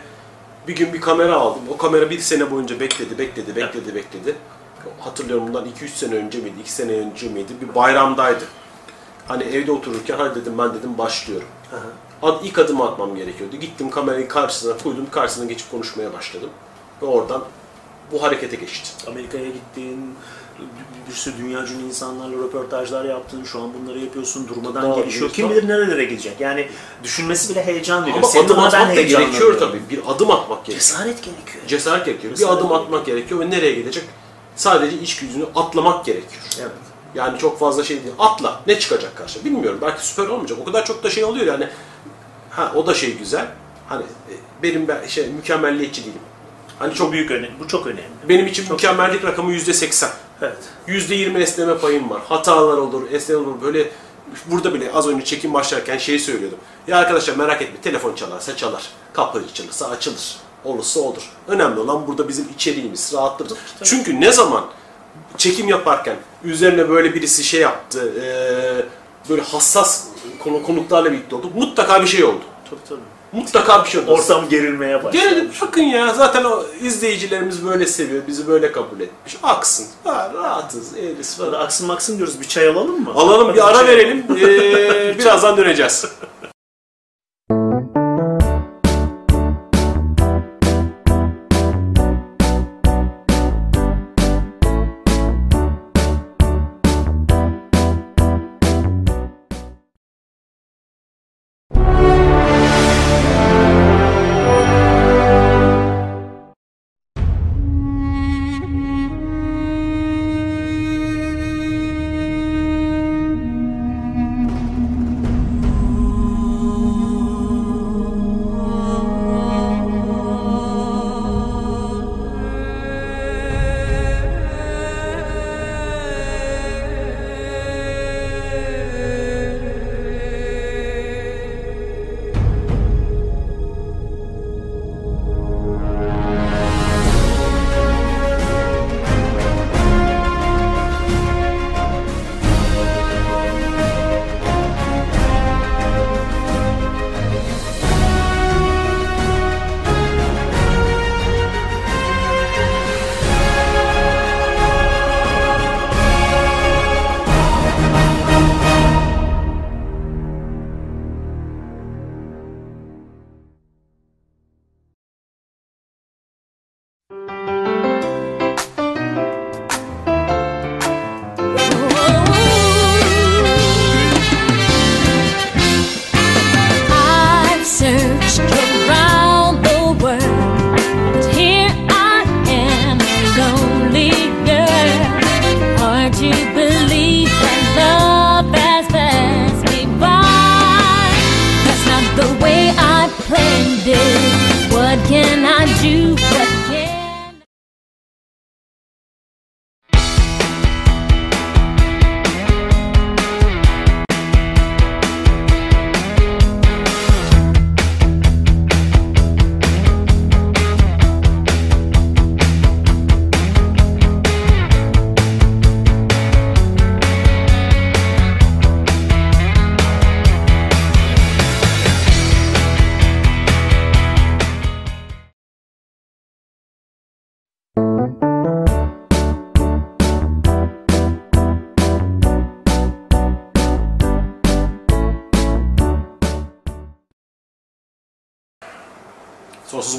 bir gün bir kamera aldım. O kamera bir sene boyunca bekledi, bekledi, bekledi, bekledi. Hatırlıyorum bundan 2-3 sene önce miydi, 2 sene önce miydi? Bir bayramdaydı. Hani evde otururken hadi dedim ben dedim başlıyorum. Ad, ilk adımı atmam gerekiyordu. Gittim kamerayı karşısına koydum, karşısına geçip konuşmaya başladım. Ve oradan bu harekete geçti. Amerika'ya gittin, bir sürü dünya ünlü insanlarla röportajlar yaptın, şu an bunları yapıyorsun, durmadan Daha gelişiyor. Kim bilir nerelere gidecek. Yani düşünmesi bile heyecan veriyor. Ama Senin adım atmak da gerekiyor tabii. Bir adım atmak gerekiyor. Cesaret gerekiyor. Cesaret gerekiyor. Bir Cesaret adım gerekiyor. atmak gerekiyor ve nereye gidecek? Sadece iç gücünü atlamak gerekiyor. Evet. Yani çok fazla şey değil. Atla. Ne çıkacak karşı? Bilmiyorum. Belki süper olmayacak. O kadar çok da şey oluyor yani. Ha o da şey güzel. Hani e, benim ben şey mükemmelliyetçi değilim. Hani Çok çok büyük önemli. Bu çok önemli. benim için mükemmellik rakamı yüzde seksen. Evet. Yüzde yirmi esneme payım var. Hatalar olur, esneme olur. Böyle burada bile az önce çekim başlarken şeyi söylüyordum. Ya arkadaşlar merak etme telefon çalarsa çalar. Kapı açılırsa açılır. Olursa olur. Önemli olan burada bizim içeriğimiz, rahatlığımız. Çünkü ne zaman çekim yaparken üzerine böyle birisi şey yaptı, eee, böyle hassas konu konuklarla birlikte olduk. Mutlaka bir şey oldu. Tabii tabii. Mutlaka bir şey oldu. Ortam gerilmeye başladı. Gelelim bakın ya zaten o izleyicilerimiz böyle seviyor, bizi böyle kabul etmiş. Aksın. Ha, rahatız, Hadi falan. aksın maksın diyoruz. Bir çay alalım mı? Alalım Hadi bir ara çay verelim. Ee, birazdan döneceğiz.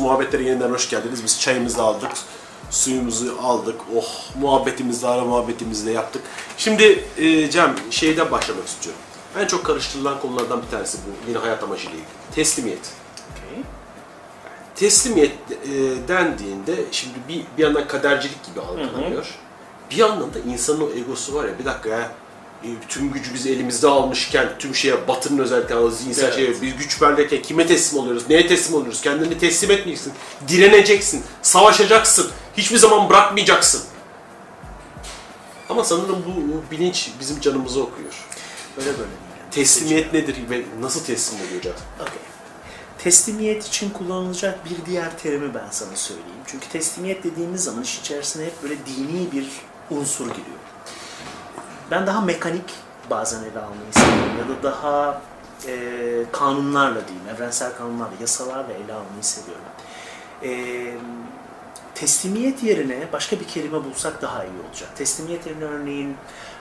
muhabbetlere yeniden hoş geldiniz. Biz çayımızı aldık, suyumuzu aldık. Oh muhabbetimizi, ara muhabbetimizi de yaptık. Şimdi e, Cem şeyden başlamak istiyorum. En çok karıştırılan konulardan bir tanesi bu yine hayat amacıyla ilgili. Teslimiyet. Okey. Teslimiyet e, dendiğinde şimdi bir, bir yandan kadercilik gibi algılanıyor. Bir yandan da insanın o egosu var ya bir dakika ya tüm gücü biz elimizde almışken tüm şeye batının özellikle o zihinsel Evet. şeye biz güç verdiyken kime teslim oluyoruz? Neye teslim oluyoruz? Kendini teslim etmeyeceksin. Direneceksin. Savaşacaksın. Hiçbir zaman bırakmayacaksın. Ama sanırım bu, bu bilinç bizim canımızı okuyor. Böyle böyle yani. Teslimiyet nedir ve nasıl teslim olacağız? Okey. Teslimiyet için kullanılacak bir diğer terimi ben sana söyleyeyim. Çünkü teslimiyet dediğimiz zaman iş içerisine hep böyle dini bir unsur giriyor. Ben daha mekanik bazen ele almayı seviyorum ya da daha e, kanunlarla diyeyim, evrensel kanunlarla, yasalarla ele almayı seviyorum. E, teslimiyet yerine başka bir kelime bulsak daha iyi olacak. Teslimiyet yerine örneğin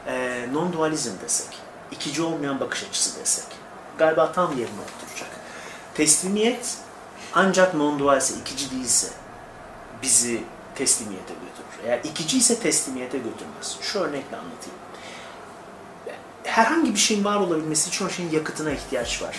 e, non-dualizm desek, ikici olmayan bakış açısı desek, galiba tam yerine oturacak. Teslimiyet ancak non-dualse, ikici değilse bizi teslimiyete götürür. Eğer ikici ise teslimiyete götürmez. Şu örnekle anlatayım. Herhangi bir şeyin var olabilmesi için o şeyin yakıtına ihtiyaç var.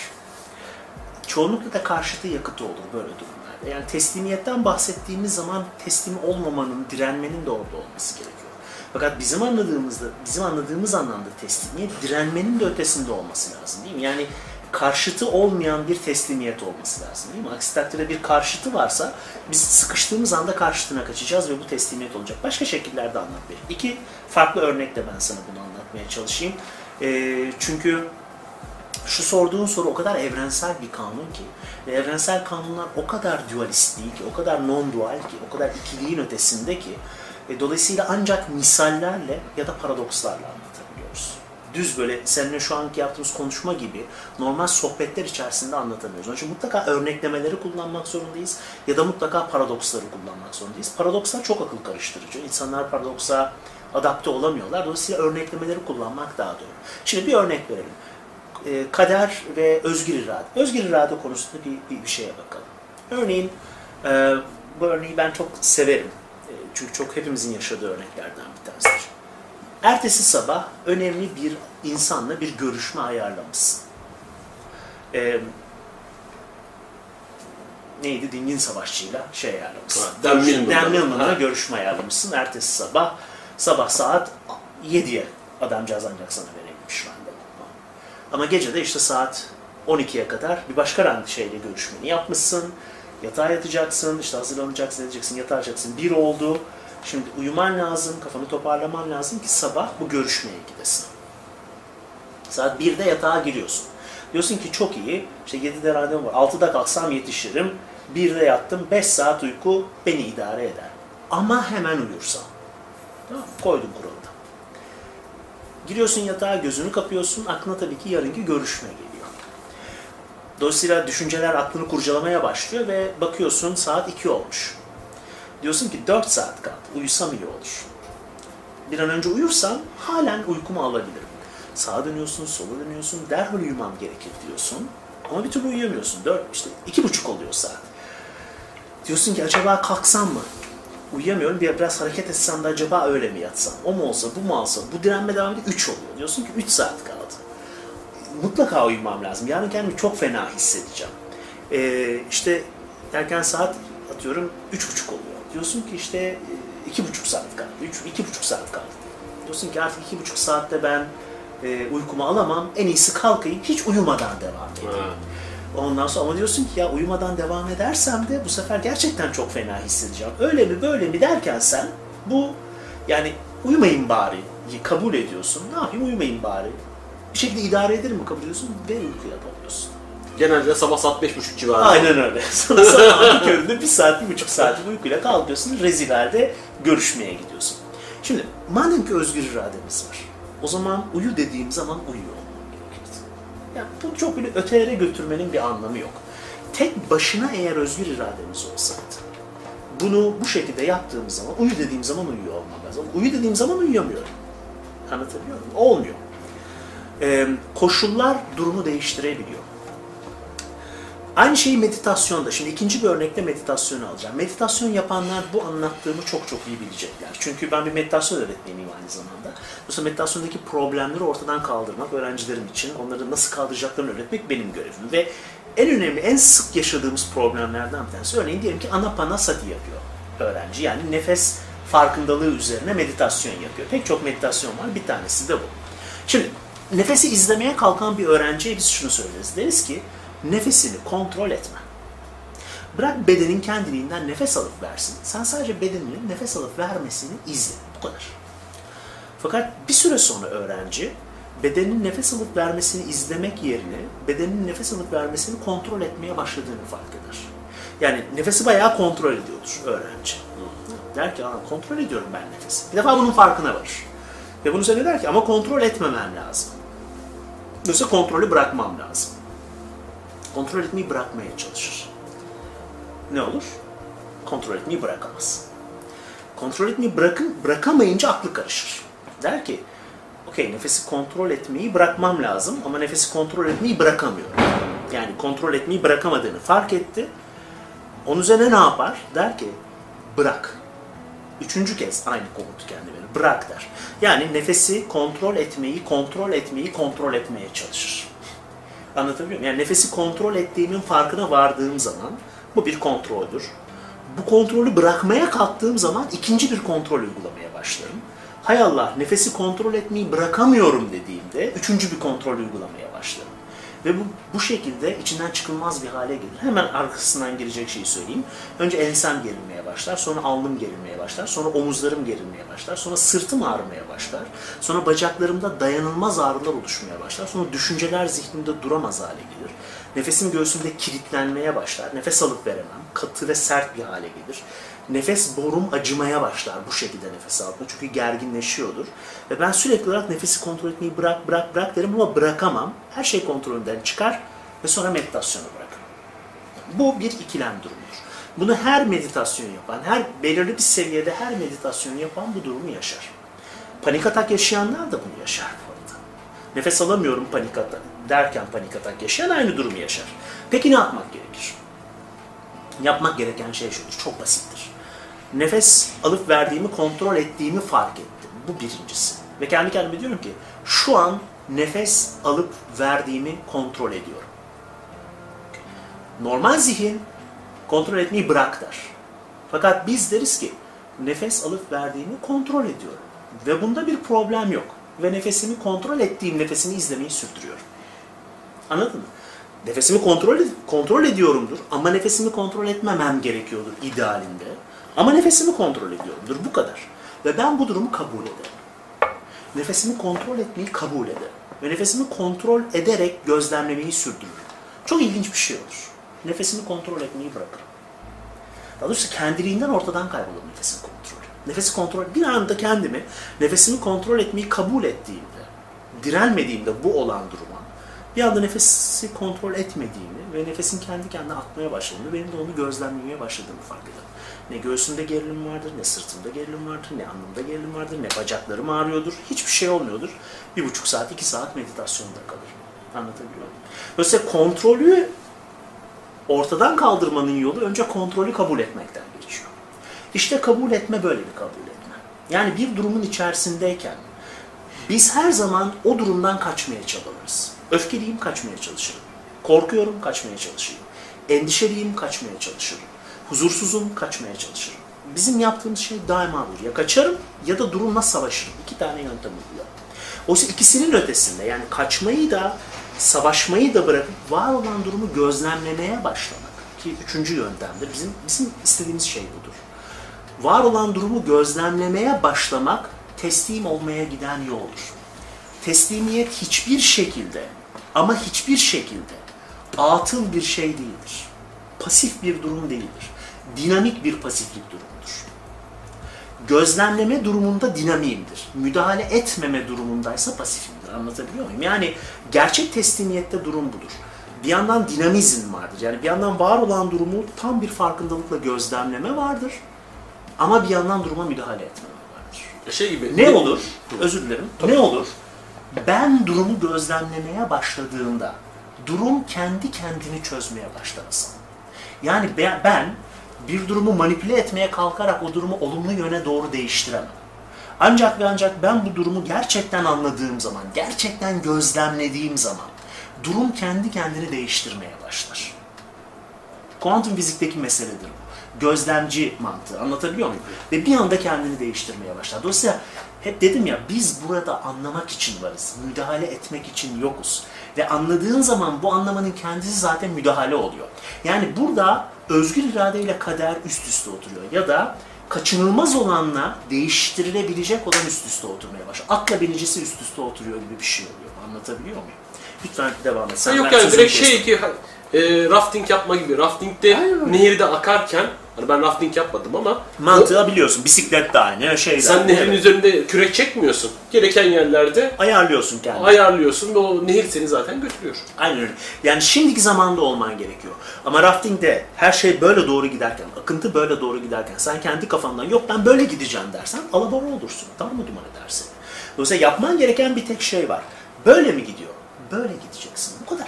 Çoğunlukla da karşıtı yakıtı olur böyle durumlarda. Yani teslimiyetten bahsettiğimiz zaman teslim olmamanın, direnmenin de orada olması gerekiyor. Fakat bizim anladığımızda, bizim anladığımız anlamda teslimiyet direnmenin de ötesinde olması lazım değil mi? Yani karşıtı olmayan bir teslimiyet olması lazım değil mi? Aksi takdirde bir karşıtı varsa biz sıkıştığımız anda karşıtına kaçacağız ve bu teslimiyet olacak. Başka şekillerde anlatmayayım. İki farklı örnekle ben sana bunu anlatmaya çalışayım. Ee, çünkü şu sorduğun soru o kadar evrensel bir kanun ki evrensel kanunlar o kadar dualist değil ki, o kadar non-dual ki, o kadar ikiliğin ötesinde ki e, dolayısıyla ancak misallerle ya da paradokslarla anlatabiliyoruz. Düz böyle seninle şu anki yaptığımız konuşma gibi normal sohbetler içerisinde anlatamıyoruz. Onun için mutlaka örneklemeleri kullanmak zorundayız ya da mutlaka paradoksları kullanmak zorundayız. Paradokslar çok akıl karıştırıcı. İnsanlar paradoksa adapte olamıyorlar. Dolayısıyla örneklemeleri kullanmak daha doğru. Şimdi bir örnek verelim e, kader ve özgür irade. Özgür irade konusunda bir, bir, bir şeye bakalım. Örneğin e, bu örneği ben çok severim. E, çünkü çok hepimizin yaşadığı örneklerden bir tanesidir. Ertesi sabah önemli bir insanla bir görüşme ayarlamışsın. E, neydi? Dingin Savaşçı'yla şey ayarlamışsın. Ha. görüşme ayarlamışsın. Ertesi sabah sabah saat 7'ye adamcağız ancak sana verebilmiş randevu. Ama gece de işte saat 12'ye kadar bir başka randevu şeyle görüşmeni yapmışsın. Yatağa yatacaksın, işte hazırlanacaksın, edeceksin, yatacaksın. Bir oldu. Şimdi uyuman lazım, kafanı toparlaman lazım ki sabah bu görüşmeye gidesin. Saat 1'de yatağa giriyorsun. Diyorsun ki çok iyi, işte 7'de randevum var, 6'da kalksam yetişirim, 1'de yattım, 5 saat uyku beni idare eder. Ama hemen uyursam. Tamam? Koydum kuralı da. Giriyorsun yatağa, gözünü kapıyorsun, aklına tabii ki yarınki görüşme geliyor. Dolayısıyla düşünceler aklını kurcalamaya başlıyor ve bakıyorsun saat 2 olmuş. Diyorsun ki 4 saat kaldı, uyusam iyi olur. Bir an önce uyursam halen uykumu alabilirim. Sağa dönüyorsun, sola dönüyorsun, derhal uyumam gerekir diyorsun. Ama bir türlü uyuyamıyorsun. 4, işte iki buçuk oluyor saat. Diyorsun ki acaba kalksam mı? Uyuyamıyorum, bir biraz hareket etsem de acaba öyle mi yatsam? O mu olsa, bu mu olsa? Bu direnme devam ediyor, 3 oluyor. Diyorsun ki 3 saat kaldı. Mutlaka uyumam lazım. Yarın kendimi çok fena hissedeceğim. Ee, işte erken saat atıyorum 3.30 oluyor. Diyorsun ki işte e, iki buçuk saat kaldı, üç, iki buçuk saat kaldı. Diyorsun ki artık iki buçuk saatte ben e, uykumu alamam, en iyisi kalkayım, hiç uyumadan devam edeyim. Ondan sonra ama diyorsun ki ya uyumadan devam edersem de bu sefer gerçekten çok fena hissedeceğim. Öyle mi böyle mi derken sen bu yani uyumayın bari kabul ediyorsun. Ne yapayım uyumayın bari. Bir şekilde idare ederim mi kabul ediyorsun ve uykuya dalıyorsun. Genelde sabah saat 5.30 civarında. Aynen öyle. Sonra sabahın köründe bir saat, bir buçuk saat uykuyla kalkıyorsun. Rezilerde görüşmeye gidiyorsun. Şimdi madem ki özgür irademiz var. O zaman uyu dediğim zaman uyuyor. Yani bu çok böyle ötelere götürmenin bir anlamı yok. Tek başına eğer özgür irademiz olsaydı, bunu bu şekilde yaptığım zaman, uyu dediğim zaman uyuyor olmam lazım. Uyu dediğim zaman uyuyamıyorum. Anlatabiliyor muyum? Olmuyor. Ee, koşullar durumu değiştirebiliyor. Aynı şeyi meditasyonda. Şimdi ikinci bir örnekte meditasyonu alacağım. Meditasyon yapanlar bu anlattığımı çok çok iyi bilecekler. Çünkü ben bir meditasyon öğretmeniyim aynı zamanda. Dolayısıyla meditasyondaki problemleri ortadan kaldırmak öğrencilerim için, onları nasıl kaldıracaklarını öğretmek benim görevim. Ve en önemli, en sık yaşadığımız problemlerden bir tanesi. Örneğin diyelim ki anapanasati yapıyor öğrenci. Yani nefes farkındalığı üzerine meditasyon yapıyor. Pek çok meditasyon var. Bir tanesi de bu. Şimdi nefesi izlemeye kalkan bir öğrenciye biz şunu söyleriz. Deriz ki nefesini kontrol etme. Bırak bedenin kendiliğinden nefes alıp versin. Sen sadece bedeninin nefes alıp vermesini izle. Bu kadar. Fakat bir süre sonra öğrenci bedenin nefes alıp vermesini izlemek yerine bedenin nefes alıp vermesini kontrol etmeye başladığını fark eder. Yani nefesi bayağı kontrol ediyordur öğrenci. Der ki kontrol ediyorum ben nefesi. Bir defa bunun farkına varır. Ve bunun üzerine der ki ama kontrol etmemem lazım. Dolayısıyla kontrolü bırakmam lazım. Kontrol etmeyi bırakmaya çalışır. Ne olur? Kontrol etmeyi bırakamaz. Kontrol etmeyi bırakın, bırakamayınca aklı karışır. Der ki, okey nefesi kontrol etmeyi bırakmam lazım ama nefesi kontrol etmeyi bırakamıyorum. Yani kontrol etmeyi bırakamadığını fark etti. Onun üzerine ne yapar? Der ki, bırak. Üçüncü kez aynı komutu kendi verir. Bırak der. Yani nefesi kontrol etmeyi, kontrol etmeyi, kontrol etmeye çalışır. Anlatabiliyor muyum? Yani nefesi kontrol ettiğimin farkına vardığım zaman bu bir kontroldür. Bu kontrolü bırakmaya kalktığım zaman ikinci bir kontrol uygulamaya başlarım. Hay Allah nefesi kontrol etmeyi bırakamıyorum dediğimde üçüncü bir kontrol uygulamaya başlarım. Ve bu, bu şekilde içinden çıkılmaz bir hale gelir. Hemen arkasından gelecek şeyi söyleyeyim. Önce ensem gerilmeye başlar, sonra alnım gerilmeye başlar, sonra omuzlarım gerilmeye başlar, sonra sırtım ağrımaya başlar, sonra bacaklarımda dayanılmaz ağrılar oluşmaya başlar, sonra düşünceler zihnimde duramaz hale gelir. Nefesim göğsümde kilitlenmeye başlar, nefes alıp veremem, katı ve sert bir hale gelir. Nefes borum acımaya başlar bu şekilde nefes aldığında çünkü gerginleşiyordur. Ve ben sürekli olarak nefesi kontrol etmeyi bırak bırak bırak derim ama bırakamam. Her şey kontrolünden çıkar ve sonra meditasyonu bırakırım. Bu bir ikilem durumudur. Bunu her meditasyon yapan, her belirli bir seviyede her meditasyon yapan bu durumu yaşar. Panik atak yaşayanlar da bunu yaşar bu arada. Nefes alamıyorum panik atak derken panik atak yaşayan aynı durumu yaşar. Peki ne yapmak gerekir? Yapmak gereken şey şudur, çok basittir. Nefes alıp verdiğimi kontrol ettiğimi fark ettim. Bu birincisi. Ve kendi kendime diyorum ki şu an nefes alıp verdiğimi kontrol ediyorum. Normal zihin kontrol etmeyi bırak der. Fakat biz deriz ki nefes alıp verdiğimi kontrol ediyorum. Ve bunda bir problem yok. Ve nefesimi kontrol ettiğim nefesimi izlemeyi sürdürüyorum. Anladın mı? Nefesimi kontrol, kontrol ediyorumdur ama nefesimi kontrol etmemem gerekiyordur idealinde. Ama nefesimi kontrol ediyorumdur. Bu kadar. Ve ben bu durumu kabul ederim. Nefesimi kontrol etmeyi kabul ederim. Ve nefesimi kontrol ederek gözlemlemeyi sürdürürüm. Çok ilginç bir şey olur. Nefesimi kontrol etmeyi bırakırım. Daha doğrusu kendiliğinden ortadan kaybolur nefesin kontrolü. Nefesi kontrol, bir anda kendimi nefesimi kontrol etmeyi kabul ettiğimde, direnmediğimde bu olan duruma, bir anda nefesi kontrol etmediğimi ve nefesin kendi kendine atmaya başladığını, benim de onu gözlemlemeye başladığımı fark ederim. Ne göğsümde gerilim vardır, ne sırtımda gerilim vardır, ne alnımda gerilim vardır, ne bacaklarım ağrıyordur. Hiçbir şey olmuyordur. Bir buçuk saat, iki saat meditasyonda kalırım. Anlatabiliyor muyum? Dolayısıyla kontrolü ortadan kaldırmanın yolu önce kontrolü kabul etmekten geçiyor. İşte kabul etme böyle bir kabul etme. Yani bir durumun içerisindeyken biz her zaman o durumdan kaçmaya çabalarız. Öfkeliyim, kaçmaya çalışırım. Korkuyorum, kaçmaya çalışırım. Endişeliyim, kaçmaya çalışırım. Huzursuzum, kaçmaya çalışırım. Bizim yaptığımız şey daima budur. Ya kaçarım ya da durumla savaşırım. İki tane yöntem oluyor. Oysa ikisinin ötesinde yani kaçmayı da savaşmayı da bırakıp var olan durumu gözlemlemeye başlamak ki üçüncü yöntemdir. Bizim bizim istediğimiz şey budur. Var olan durumu gözlemlemeye başlamak teslim olmaya giden yoldur. Teslimiyet hiçbir şekilde ama hiçbir şekilde atıl bir şey değildir. Pasif bir durum değildir. Dinamik bir pasiflik durumudur. Gözlemleme durumunda dinamiğimdir. Müdahale etmeme durumundaysa pasifimdir. Anlatabiliyor muyum? Yani gerçek teslimiyette durum budur. Bir yandan dinamizm vardır. Yani bir yandan var olan durumu tam bir farkındalıkla gözlemleme vardır. Ama bir yandan duruma müdahale etmeme vardır. Şey gibi. Ne olur? Özür dilerim. Ne olur? Ben durumu gözlemlemeye başladığımda durum kendi kendini çözmeye başlamasın. Yani ben bir durumu manipüle etmeye kalkarak o durumu olumlu yöne doğru değiştiremem. Ancak ve ancak ben bu durumu gerçekten anladığım zaman, gerçekten gözlemlediğim zaman durum kendi kendini değiştirmeye başlar. Kuantum fizikteki meseledir bu. Gözlemci mantığı anlatabiliyor muyum? Ve bir anda kendini değiştirmeye başlar. Dolayısıyla hep dedim ya biz burada anlamak için varız. Müdahale etmek için yokuz. Ve anladığın zaman bu anlamanın kendisi zaten müdahale oluyor. Yani burada özgür irade ile kader üst üste oturuyor. Ya da kaçınılmaz olanla değiştirilebilecek olan üst üste oturmaya başlıyor. Atla binicisi üst üste oturuyor gibi bir şey oluyor. Anlatabiliyor muyum? Lütfen devam et. Sen yok yani direkt kestim. şey ki e, rafting yapma gibi. Raftingde nehirde akarken hani ben rafting yapmadım ama Mantığı biliyorsun. Bisiklet de aynı, şey de sen nehrin üzerinde kürek çekmiyorsun. Gereken yerlerde Ayarlıyorsun kendini. ayarlıyorsun ve o nehir seni zaten götürüyor. Aynen öyle. Yani şimdiki zamanda olman gerekiyor. Ama raftingde her şey böyle doğru giderken, akıntı böyle doğru giderken sen kendi kafandan yok ben böyle gideceğim dersen alabora olursun. Tamam mı duman edersin. Dolayısıyla yapman gereken bir tek şey var. Böyle mi gidiyor? Böyle gideceksin. Bu kadar.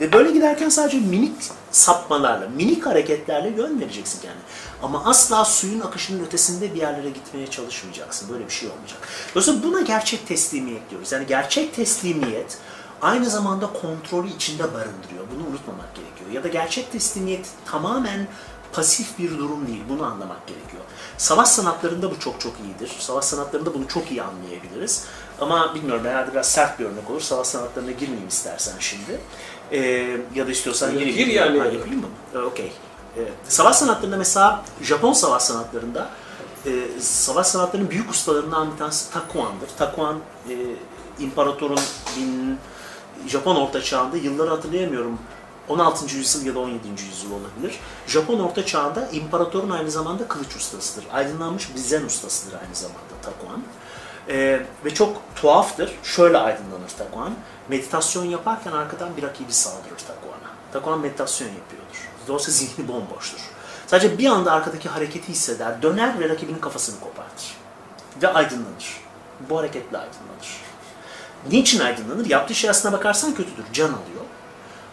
Ve böyle giderken sadece minik sapmalarla, minik hareketlerle yön vereceksin kendine. Ama asla suyun akışının ötesinde bir yerlere gitmeye çalışmayacaksın. Böyle bir şey olmayacak. Dolayısıyla buna gerçek teslimiyet diyoruz. Yani gerçek teslimiyet aynı zamanda kontrolü içinde barındırıyor. Bunu unutmamak gerekiyor. Ya da gerçek teslimiyet tamamen pasif bir durum değil. Bunu anlamak gerekiyor. Savaş sanatlarında bu çok çok iyidir. Savaş sanatlarında bunu çok iyi anlayabiliriz. Ama bilmiyorum herhalde biraz sert bir örnek olur. Savaş sanatlarına girmeyeyim istersen şimdi. Ee, ya da istiyorsan gireyim. Gir yani. Ha, yapayım mı? Ee, Okey. Evet. Savaş sanatlarında mesela Japon savaş sanatlarında e, savaş sanatlarının büyük ustalarından bir tanesi Takuan'dır. Takuan e, imparatorun bin, Japon orta çağında yılları hatırlayamıyorum 16. yüzyıl ya da 17. yüzyıl olabilir. Japon orta çağında imparatorun aynı zamanda kılıç ustasıdır. Aydınlanmış bir zen ustasıdır aynı zamanda Takuan. Ee, ve çok tuhaftır. Şöyle aydınlanır Takuan. Meditasyon yaparken arkadan bir rakibi saldırır Takuan'a. Takuan meditasyon yapıyordur. Dolayısıyla zihni bomboştur. Sadece bir anda arkadaki hareketi hisseder, döner ve rakibinin kafasını kopartır. Ve aydınlanır. Bu hareketle aydınlanır. Niçin aydınlanır? Yaptığı şey aslına bakarsan kötüdür. Can alıyor.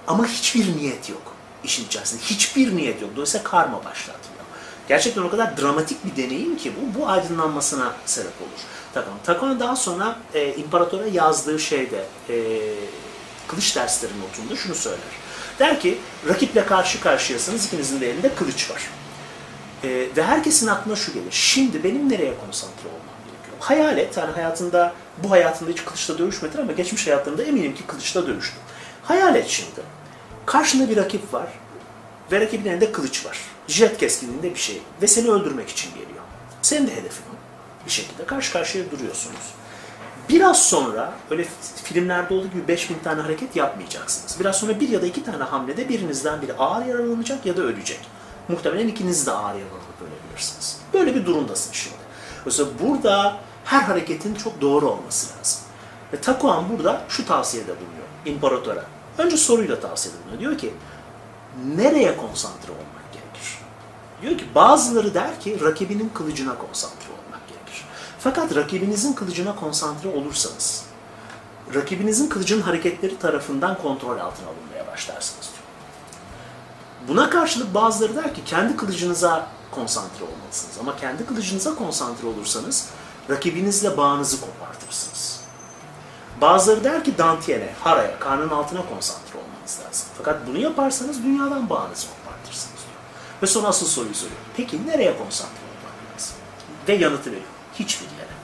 Ama hiçbir niyet yok işin içerisinde. Hiçbir niyet yok. Dolayısıyla karma başlatmıyor. Gerçekten o kadar dramatik bir deneyim ki bu, bu aydınlanmasına sebep olur. Takon. Takon daha sonra e, imparatora yazdığı şeyde, e, kılıç dersleri notunda şunu söyler. Der ki, rakiple karşı karşıyasınız, ikinizin de elinde kılıç var. E, ve herkesin aklına şu gelir, şimdi benim nereye konsantre olmam gerekiyor? Hayal et, yani hayatında, bu hayatında hiç kılıçla dövüşmedin ama geçmiş hayatında eminim ki kılıçla dövüştün. Hayal et şimdi. Karşında bir rakip var ve rakibin elinde kılıç var. Jet keskinliğinde bir şey ve seni öldürmek için geliyor. Senin de hedefin o. Bir şekilde karşı karşıya duruyorsunuz. Biraz sonra öyle filmlerde olduğu gibi 5000 tane hareket yapmayacaksınız. Biraz sonra bir ya da iki tane hamlede birinizden biri ağır yaralanacak ya da ölecek. Muhtemelen ikiniz de ağır yaralanıp ölebilirsiniz. Böyle bir durumdasın şimdi. Mesela burada her hareketin çok doğru olması lazım. Ve Takuan burada şu tavsiyede bulunuyor imparatora. Önce soruyla tavsiyede bulunuyor. Diyor ki nereye konsantre olmak gerekir? Diyor ki bazıları der ki rakibinin kılıcına konsantre. Fakat rakibinizin kılıcına konsantre olursanız rakibinizin kılıcın hareketleri tarafından kontrol altına alınmaya başlarsınız diyor. Buna karşılık bazıları der ki kendi kılıcınıza konsantre olmalısınız. Ama kendi kılıcınıza konsantre olursanız rakibinizle bağınızı kopartırsınız. Bazıları der ki dantiyene, haraya, karnın altına konsantre olmanız lazım. Fakat bunu yaparsanız dünyadan bağınızı kopartırsınız diyor. Ve sonra asıl soruyu soruyor. Peki nereye konsantre olmak? Ve yanıtı veriyor. Hiçbir yere.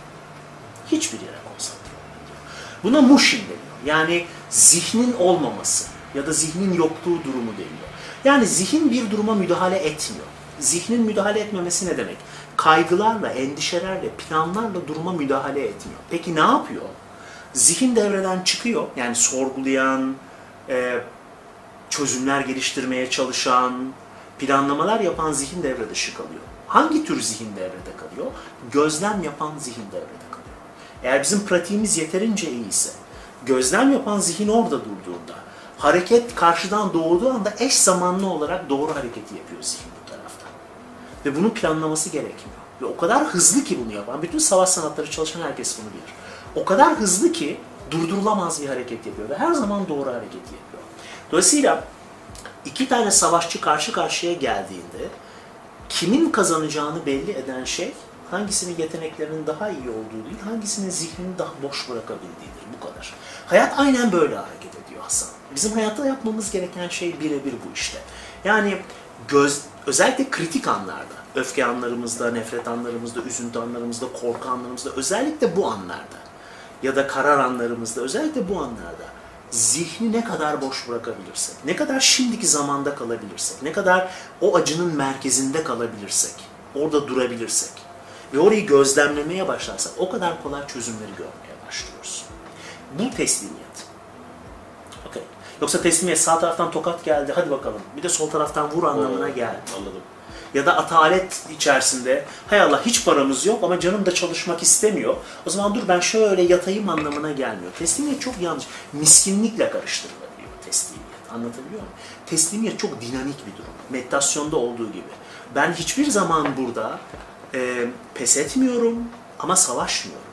Hiçbir yere konsantre olmak diyor. Buna mushin deniyor. Yani zihnin olmaması ya da zihnin yokluğu durumu deniyor. Yani zihin bir duruma müdahale etmiyor. Zihnin müdahale etmemesi ne demek? Kaygılarla, endişelerle, planlarla duruma müdahale etmiyor. Peki ne yapıyor? Zihin devreden çıkıyor. Yani sorgulayan, e, çözümler geliştirmeye çalışan, planlamalar yapan zihin devre dışı kalıyor. Hangi tür zihin devrede kalıyor? Gözlem yapan zihin devrede kalıyor. Eğer bizim pratiğimiz yeterince iyiyse, gözlem yapan zihin orada durduğunda, hareket karşıdan doğduğu anda eş zamanlı olarak doğru hareketi yapıyor zihin bu tarafta. Ve bunun planlaması gerekmiyor. Ve o kadar hızlı ki bunu yapan, bütün savaş sanatları çalışan herkes bunu bilir. O kadar hızlı ki durdurulamaz bir hareket yapıyor ve her zaman doğru hareketi yapıyor. Dolayısıyla iki tane savaşçı karşı karşıya geldiğinde kimin kazanacağını belli eden şey hangisinin yeteneklerinin daha iyi olduğu değil, hangisinin zihnini daha boş bırakabildiğidir. Bu kadar. Hayat aynen böyle hareket ediyor Hasan. Bizim hayatta yapmamız gereken şey birebir bu işte. Yani göz, özellikle kritik anlarda, öfke anlarımızda, nefret anlarımızda, üzüntü anlarımızda, korku anlarımızda, özellikle bu anlarda ya da karar anlarımızda, özellikle bu anlarda zihni ne kadar boş bırakabilirsek, ne kadar şimdiki zamanda kalabilirsek, ne kadar o acının merkezinde kalabilirsek, orada durabilirsek ve orayı gözlemlemeye başlarsak o kadar kolay çözümleri görmeye başlıyoruz. Bu teslimiyet. Okay. Yoksa teslimiyet sağ taraftan tokat geldi, hadi bakalım. Bir de sol taraftan vur anlamına geldi. Anladım. Ya da atalet içerisinde, hay Allah hiç paramız yok ama canım da çalışmak istemiyor. O zaman dur ben şöyle yatayım anlamına gelmiyor. Teslimiyet çok yanlış. Miskinlikle karıştırılabiliyor teslimiyet. Anlatabiliyor muyum? Teslimiyet çok dinamik bir durum. Meditasyonda olduğu gibi. Ben hiçbir zaman burada e, pes etmiyorum ama savaşmıyorum.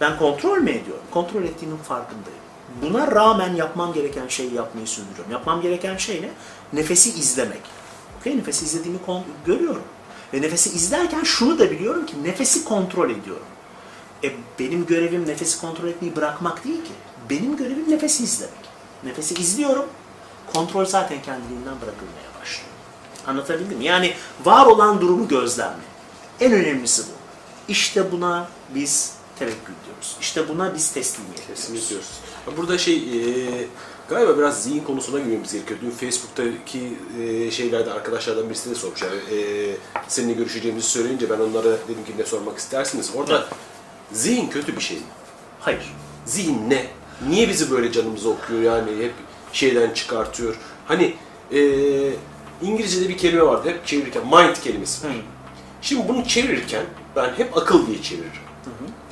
Ben kontrol mü ediyorum? Kontrol ettiğimin farkındayım. Buna rağmen yapmam gereken şeyi yapmayı sürdürüyorum. Yapmam gereken şey ne? Nefesi izlemek. Okay, nefesi izlediğimi görüyorum. Ve nefesi izlerken şunu da biliyorum ki nefesi kontrol ediyorum. E, benim görevim nefesi kontrol etmeyi bırakmak değil ki. Benim görevim nefesi izlemek. Nefesi izliyorum. Kontrol zaten kendiliğinden bırakılmaya başlıyor. Anlatabildim mi? Yani var olan durumu gözlemle. En önemlisi bu. İşte buna biz tevekkül diyoruz. İşte buna biz teslimiyet diyoruz. Burada şey e, galiba biraz zihin konusuna girmemiz gerekiyor. Dün Facebook'taki e, şeylerde arkadaşlardan birisi de sormuş. Yani, e, seninle görüşeceğimizi söyleyince ben onlara dedim ki ne sormak istersiniz? Orada Evet. zihin kötü bir şey mi? Hayır. Zihin ne? Niye bizi böyle canımızı okuyor yani hep şeyden çıkartıyor? Hani e, İngilizce'de bir kelime vardı hep çevirirken mind kelimesi. var. Hı. Şimdi bunu çevirirken ben hep akıl diye çeviririm.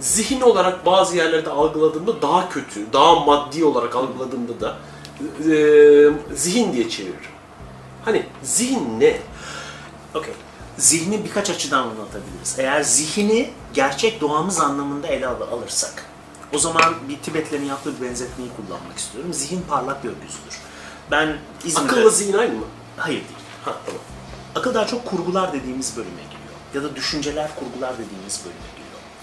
Zihin olarak bazı yerlerde algıladığımda daha kötü, daha maddi olarak algıladığımda da e, zihin diye çeviririm. Hani zihin ne? Okey. Zihni birkaç açıdan anlatabiliriz. Eğer zihni gerçek doğamız anlamında ele al- alırsak, o zaman bir Tibetlerin yaptığı bir benzetmeyi kullanmak istiyorum. Zihin parlak gökyüzüdür. Ben İzmir'de... Akılla zihin aynı mı? Hayır değil. Ha tamam. Akıl daha çok kurgular dediğimiz bölüme giriyor. Ya da düşünceler kurgular dediğimiz bölüme giriyor.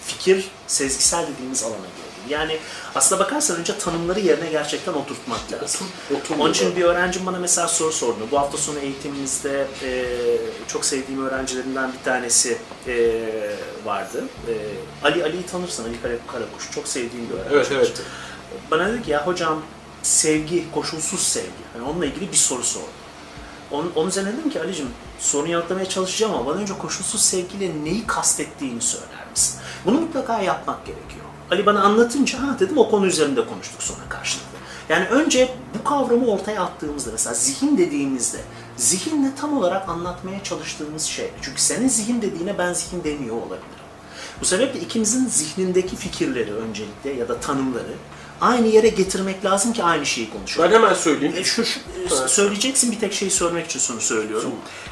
Fikir, sezgisel dediğimiz alana giriyor. Yani aslına bakarsan önce tanımları yerine gerçekten oturtmak lazım. Otur-. Onun için bir öğrencim bana mesela soru sordu. Bu hafta sonu eğitimimizde e, çok sevdiğim öğrencilerimden bir tanesi e, vardı. E, Ali Ali'yi tanırsın, Ali Kara- Karakuş. Çok sevdiğim bir öğrenci. Evet evet. Bana dedi ki ya hocam sevgi, koşulsuz sevgi. Yani onunla ilgili bir soru sordu. Onun, onun üzerine dedim ki Ali'cim sorunu yanıtlamaya çalışacağım ama bana önce koşulsuz sevgiyle neyi kastettiğini söyler misin? Bunu mutlaka yapmak gerekiyor. Ali bana anlatınca ha dedim o konu üzerinde konuştuk sonra karşılıklı. Yani önce bu kavramı ortaya attığımızda mesela zihin dediğimizde zihinle tam olarak anlatmaya çalıştığımız şey. Çünkü senin zihin dediğine ben zihin demiyor olabilirim. Bu sebeple ikimizin zihnindeki fikirleri öncelikle ya da tanımları aynı yere getirmek lazım ki aynı şeyi konuşalım. Ben hemen söyleyeyim. E, şu, şu- e, söyleyeceksin bir tek şeyi söylemek için şunu söylüyorum.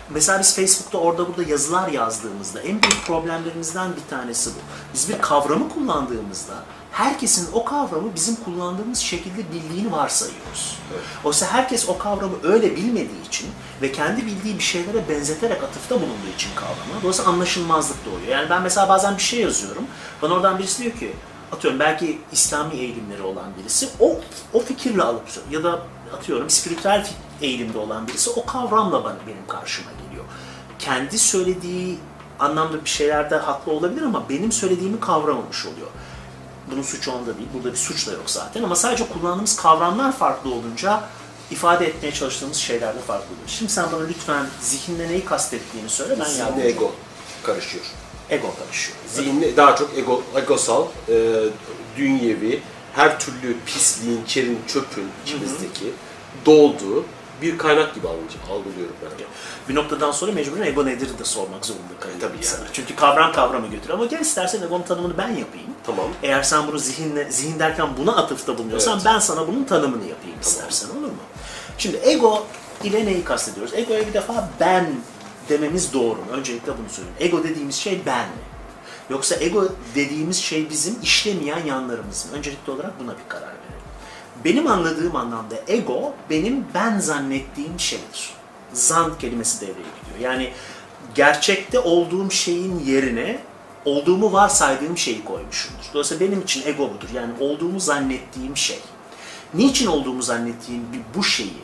Mesela biz Facebook'ta orada burada yazılar yazdığımızda en büyük problemlerimizden bir tanesi bu. Biz bir kavramı kullandığımızda herkesin o kavramı bizim kullandığımız şekilde bildiğini varsayıyoruz. Oysa herkes o kavramı öyle bilmediği için ve kendi bildiği bir şeylere benzeterek atıfta bulunduğu için kavramı dolayısıyla anlaşılmazlık doğuyor. Yani ben mesela bazen bir şey yazıyorum. Bana oradan birisi diyor ki atıyorum belki İslami eğilimleri olan birisi o o fikirle alıp ya da atıyorum spiritüel eğilimde olan birisi o kavramla bana, benim karşıma geliyor. Kendi söylediği anlamda bir şeylerde haklı olabilir ama benim söylediğimi kavramamış oluyor. Bunun suçu onda değil. Burada bir suç da yok zaten ama sadece kullandığımız kavramlar farklı olunca ifade etmeye çalıştığımız şeyler de farklı oluyor. Şimdi sen bana lütfen zihinle neyi kastettiğini söyle ben yardımcı ego karışıyor. Ego karışıyor. Zihinle daha çok ego, egosal, e, dünyevi, her türlü pisliğin, çerin, çöpün içimizdeki dolduğu bir kaynak gibi algı- algılıyorum ben. Bir noktadan sonra mecburen ego nedir de sormak zorunda kalıyor. Tabii insan. yani. Çünkü kavram kavramı götürüyor. Ama gel istersen egonun tanımını ben yapayım. Tamam. Eğer sen bunu zihinle, zihin derken buna atıfta bulunuyorsan Evet. ben sana bunun tanımını yapayım istersen olur mu? Şimdi ego ile neyi kastediyoruz? Egoya bir defa ben dememiz doğru? Öncelikle bunu söyleyeyim. Ego dediğimiz şey ben mi? Yoksa ego dediğimiz şey bizim işlemeyen yanlarımız mı? Öncelikli olarak buna bir karar verelim. Benim anladığım anlamda ego benim ben zannettiğim şeydir. Zan kelimesi devreye giriyor. Yani gerçekte olduğum şeyin yerine olduğumu varsaydığım şeyi koymuşumdur. Dolayısıyla benim için ego budur. Yani olduğumu zannettiğim şey. Niçin olduğumu zannettiğim bir bu şeyi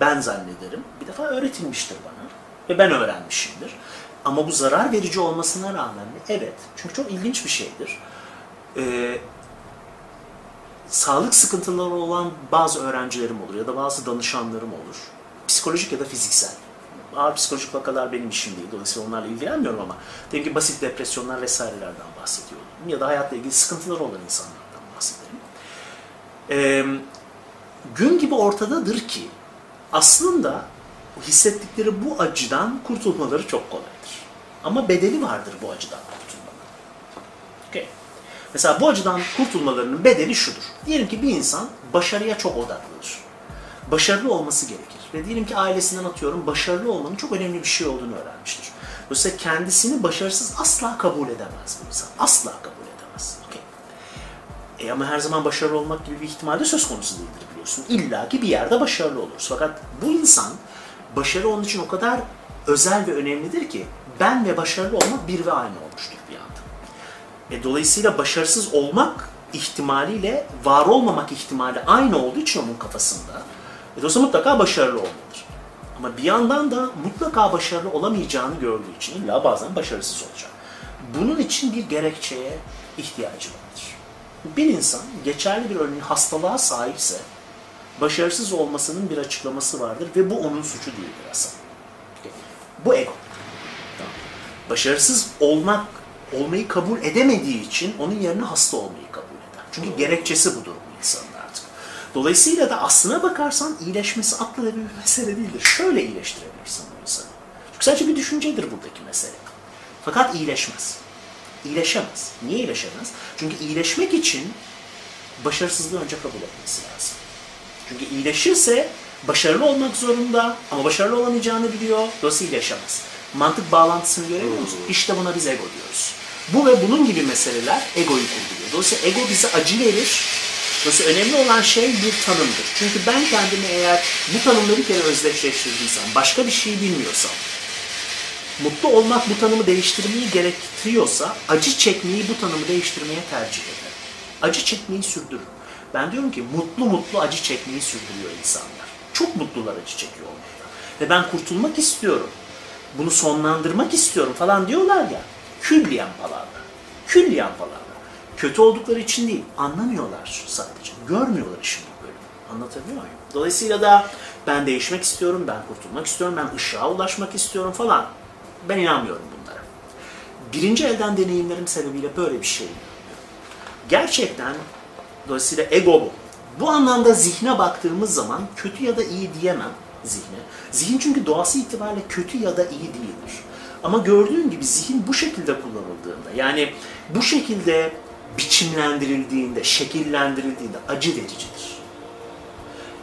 ben zannederim. Bir defa öğretilmiştir bana ve ben öğrenmişimdir. Ama bu zarar verici olmasına rağmen mi? Evet. Çünkü çok ilginç bir şeydir. Ee, sağlık sıkıntıları olan bazı öğrencilerim olur ya da bazı danışanlarım olur. Psikolojik ya da fiziksel. Ağır psikolojik vakalar benim işim değil. Dolayısıyla onlarla ilgilenmiyorum ama diyelim ki basit depresyonlar vesairelerden bahsediyorum. Ya da hayatla ilgili sıkıntıları olan insanlardan bahsedelim. Ee, gün gibi ortadadır ki aslında hissettikleri bu acıdan kurtulmaları çok kolaydır. Ama bedeli vardır bu acıdan kurtulmanın. Okay. Mesela bu acıdan kurtulmalarının bedeli şudur. Diyelim ki bir insan başarıya çok odaklıdır. Başarılı olması gerekir. Ve diyelim ki ailesinden atıyorum başarılı olmanın çok önemli bir şey olduğunu öğrenmiştir. Dolayısıyla kendisini başarısız asla kabul edemez bu insan. Asla kabul edemez. Okay. E ama her zaman başarılı olmak gibi bir ihtimal söz konusu değildir biliyorsun. İlla ki bir yerde başarılı oluruz. Fakat bu insan başarı onun için o kadar özel ve önemlidir ki ben ve başarılı olmak bir ve aynı olmuştur bir anda. E, dolayısıyla başarısız olmak ihtimaliyle var olmamak ihtimali aynı olduğu için onun kafasında e, dolayısıyla mutlaka başarılı olmalıdır. Ama bir yandan da mutlaka başarılı olamayacağını gördüğü için illa bazen başarısız olacak. Bunun için bir gerekçeye ihtiyacı vardır. Bir insan geçerli bir örneğin hastalığa sahipse başarısız olmasının bir açıklaması vardır ve bu onun suçu değildir aslında. Bu ego. Başarısız olmak, olmayı kabul edemediği için onun yerine hasta olmayı kabul eder. Çünkü gerekçesi budur bu insanın artık. Dolayısıyla da aslına bakarsan iyileşmesi akla bir mesele değildir. Şöyle iyileştirebilirsin bu insanı. Çünkü sadece bir düşüncedir buradaki mesele. Fakat iyileşmez. İyileşemez. Niye iyileşemez? Çünkü iyileşmek için başarısızlığı önce kabul etmesi lazım. Çünkü iyileşirse başarılı olmak zorunda ama başarılı olamayacağını biliyor. Dolayısıyla iyileşemez. Mantık bağlantısını görüyor musun? İşte buna biz ego diyoruz. Bu ve bunun gibi meseleler egoyu kurduruyor. Dolayısıyla ego bize acı verir. Dolayısıyla önemli olan şey bir tanımdır. Çünkü ben kendimi eğer bu tanımla bir kere özdeşleştirdiysem, başka bir şey bilmiyorsam, mutlu olmak bu tanımı değiştirmeyi gerektiriyorsa, acı çekmeyi bu tanımı değiştirmeye tercih ederim. Acı çekmeyi sürdürürüm. Ben diyorum ki mutlu mutlu acı çekmeyi sürdürüyor insanlar. Çok mutlular acı çekiyor olmaktan. Ve ben kurtulmak istiyorum. Bunu sonlandırmak istiyorum falan diyorlar ya. Külliyen palavra. Külliyen palavra. Kötü oldukları için değil. Anlamıyorlar sadece. Görmüyorlar işin bu bölümü. Anlatabiliyor muyum? Dolayısıyla da ben değişmek istiyorum, ben kurtulmak istiyorum, ben ışığa ulaşmak istiyorum falan. Ben inanmıyorum bunlara. Birinci elden deneyimlerim sebebiyle böyle bir şey. Gerçekten Dolayısıyla ego bu. Bu anlamda zihne baktığımız zaman kötü ya da iyi diyemem zihne. Zihin çünkü doğası itibariyle kötü ya da iyi değildir. Ama gördüğün gibi zihin bu şekilde kullanıldığında, yani bu şekilde biçimlendirildiğinde, şekillendirildiğinde acı vericidir.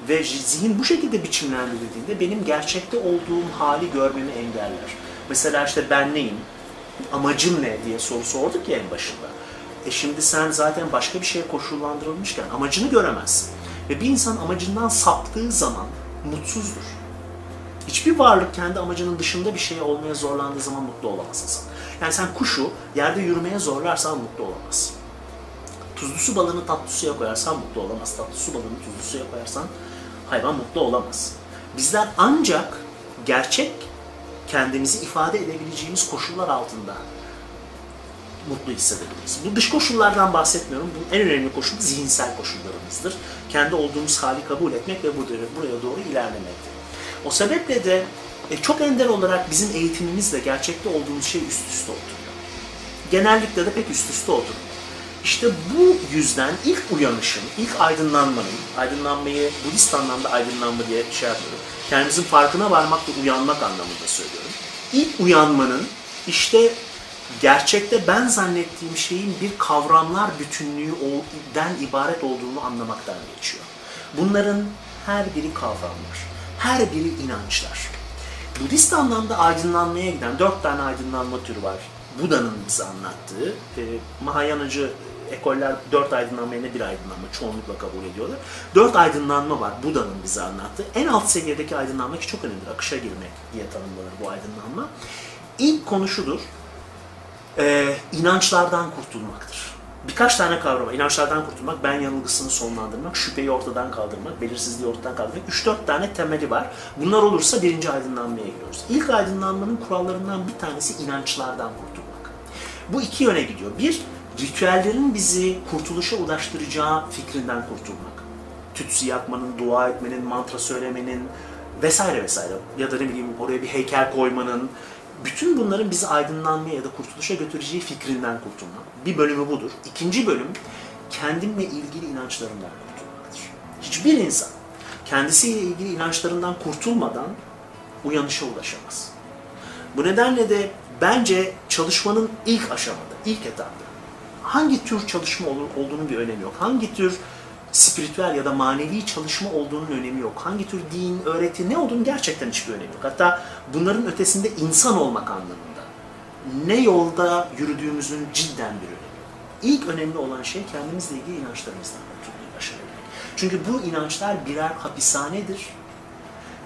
Ve zihin bu şekilde biçimlendirildiğinde benim gerçekte olduğum hali görmemi engeller. Mesela işte ben neyim, amacım ne diye soru sorduk ya en başında. E şimdi sen zaten başka bir şeye koşullandırılmışken amacını göremezsin. Ve bir insan amacından saptığı zaman mutsuzdur. Hiçbir varlık kendi amacının dışında bir şey olmaya zorlandığı zaman mutlu olamazsın sen. Yani sen kuşu yerde yürümeye zorlarsan mutlu olamazsın. Tuzlu su balığını tatlı suya koyarsan mutlu olamaz. Tatlı su balığını tuzlu suya koyarsan hayvan mutlu olamaz. Bizler ancak gerçek kendimizi ifade edebileceğimiz koşullar altında mutlu hissedebiliriz. Bu dış koşullardan bahsetmiyorum. Bu en önemli koşul zihinsel koşullarımızdır. Kendi olduğumuz hali kabul etmek ve buraya, buraya doğru ilerlemektir. O sebeple de e, çok ender olarak bizim eğitimimizle gerçekte olduğumuz şey üst üste oturuyor. Genellikle de pek üst üste oturuyor. İşte bu yüzden ilk uyanışın, ilk aydınlanmanın, aydınlanmayı Budist anlamda aydınlanma diye şey yapıyorum. Kendimizin farkına varmak ve uyanmak anlamında söylüyorum. İlk uyanmanın işte gerçekte ben zannettiğim şeyin bir kavramlar bütünlüğünden ibaret olduğunu anlamaktan geçiyor. Bunların her biri kavramlar, her biri inançlar. Budist anlamda aydınlanmaya giden dört tane aydınlanma türü var. Buda'nın bize anlattığı, e, Mahayanacı ekoller dört aydınlanma yerine bir aydınlanma çoğunlukla kabul ediyorlar. Dört aydınlanma var Buda'nın bize anlattığı. En alt seviyedeki aydınlanma ki çok önemlidir. Akışa girmek diye tanımlanır bu aydınlanma. İlk konu şudur. E, inançlardan kurtulmaktır. Birkaç tane kavram var. İnançlardan kurtulmak, ben yanılgısını sonlandırmak, şüpheyi ortadan kaldırmak, belirsizliği ortadan kaldırmak. 3-4 tane temeli var. Bunlar olursa birinci aydınlanmaya giriyoruz. İlk aydınlanmanın kurallarından bir tanesi inançlardan kurtulmak. Bu iki yöne gidiyor. Bir, ritüellerin bizi kurtuluşa ulaştıracağı fikrinden kurtulmak. Tütsü yakmanın, dua etmenin, mantra söylemenin vesaire vesaire. Ya da ne bileyim oraya bir heykel koymanın, bütün bunların bizi aydınlanmaya ya da kurtuluşa götüreceği fikrinden kurtulmak. Bir bölümü budur. İkinci bölüm kendimle ilgili inançlarımdan kurtulmaktır. Hiçbir insan kendisiyle ilgili inançlarından kurtulmadan uyanışa ulaşamaz. Bu nedenle de bence çalışmanın ilk aşamada, ilk etapta hangi tür çalışma olur, olduğunun bir önemi yok. Hangi tür spiritüel ya da manevi çalışma olduğunun önemi yok. Hangi tür din, öğreti, ne olduğunun gerçekten hiçbir önemi yok. Hatta bunların ötesinde insan olmak anlamında ne yolda yürüdüğümüzün cidden bir önemi yok. İlk önemli olan şey kendimizle ilgili inançlarımızdan kurtulmayı başarabilmek. Çünkü bu inançlar birer hapishanedir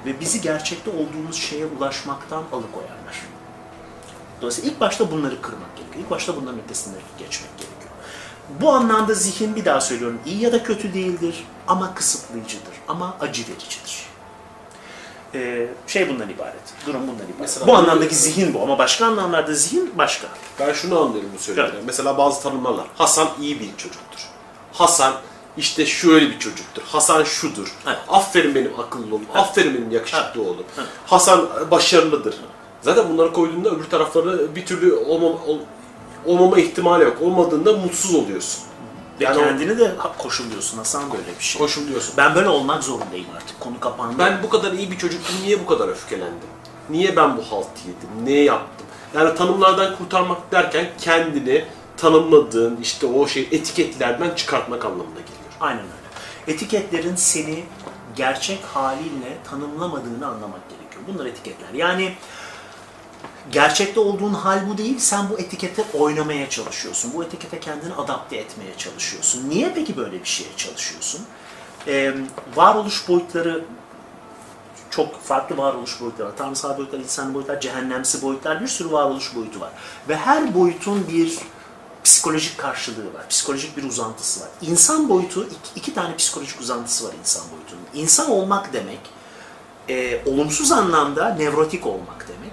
ve bizi gerçekte olduğumuz şeye ulaşmaktan alıkoyarlar. Dolayısıyla ilk başta bunları kırmak gerekiyor. İlk başta bunların ötesine geçmek gerekiyor. Bu anlamda zihin bir daha söylüyorum iyi ya da kötü değildir ama kısıtlayıcıdır ama acı vericidir. Ee, şey bundan ibaret. Durum bundan ibaret. Mesela bu anlamdaki zihin bu ama başka anlamlarda zihin başka. Ben şunu anlıyorum bu söylediğinden. Evet. Mesela bazı tanımlarlar. Hasan iyi bir çocuktur. Hasan işte şöyle bir çocuktur. Hasan şudur. Evet. Aferin benim akıllı oğlum. Aferin benim yakışıklı oğlum. Evet. Hasan başarılıdır. Zaten bunları koyduğunda öbür tarafları bir türlü olmama, ol- olmama ihtimali yok. Olmadığında mutsuz oluyorsun. Ve Yani kendini de koşulluyorsun Hasan böyle bir şey. Koşuluyorsun. Ben böyle olmak zorundayım artık. Konu kapandı. Ben bu kadar iyi bir çocuktum, niye bu kadar öfkelendim? Niye ben bu halt yedim? Ne yaptım? Yani tanımlardan kurtarmak derken kendini tanımladığın işte o şey etiketlerden çıkartmak anlamına geliyor. Aynen öyle. Etiketlerin seni gerçek halinle tanımlamadığını anlamak gerekiyor. Bunlar etiketler. Yani gerçekte olduğun hal bu değil, sen bu etikete oynamaya çalışıyorsun. Bu etikete kendini adapte etmeye çalışıyorsun. Niye peki böyle bir şeye çalışıyorsun? Ee, varoluş boyutları çok farklı varoluş boyutları var. Tanrısal boyutlar, insan boyutlar, cehennemsi boyutlar, bir sürü varoluş boyutu var. Ve her boyutun bir psikolojik karşılığı var. Psikolojik bir uzantısı var. İnsan boyutu, iki, iki tane psikolojik uzantısı var insan boyutunun. İnsan olmak demek, e, olumsuz anlamda nevrotik olmak demek,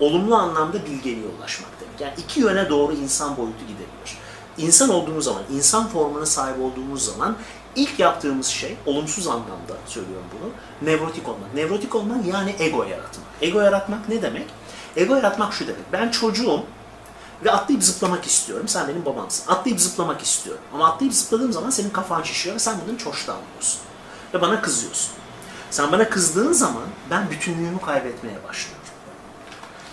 olumlu anlamda bilgeliğe ulaşmak demek. Yani iki yöne doğru insan boyutu gidebilir. İnsan olduğumuz zaman, insan formuna sahip olduğumuz zaman ilk yaptığımız şey, olumsuz anlamda söylüyorum bunu, nevrotik olmak. Nevrotik olmak yani ego yaratmak. Ego yaratmak ne demek? Ego yaratmak şu demek. Ben çocuğum ve atlayıp zıplamak istiyorum. Sen benim babamsın. Atlayıp zıplamak istiyorum. Ama atlayıp zıpladığım zaman senin kafan şişiyor ve sen bundan hoşlanmıyorsun. Ve bana kızıyorsun. Sen bana kızdığın zaman ben bütünlüğümü kaybetmeye başlıyorum.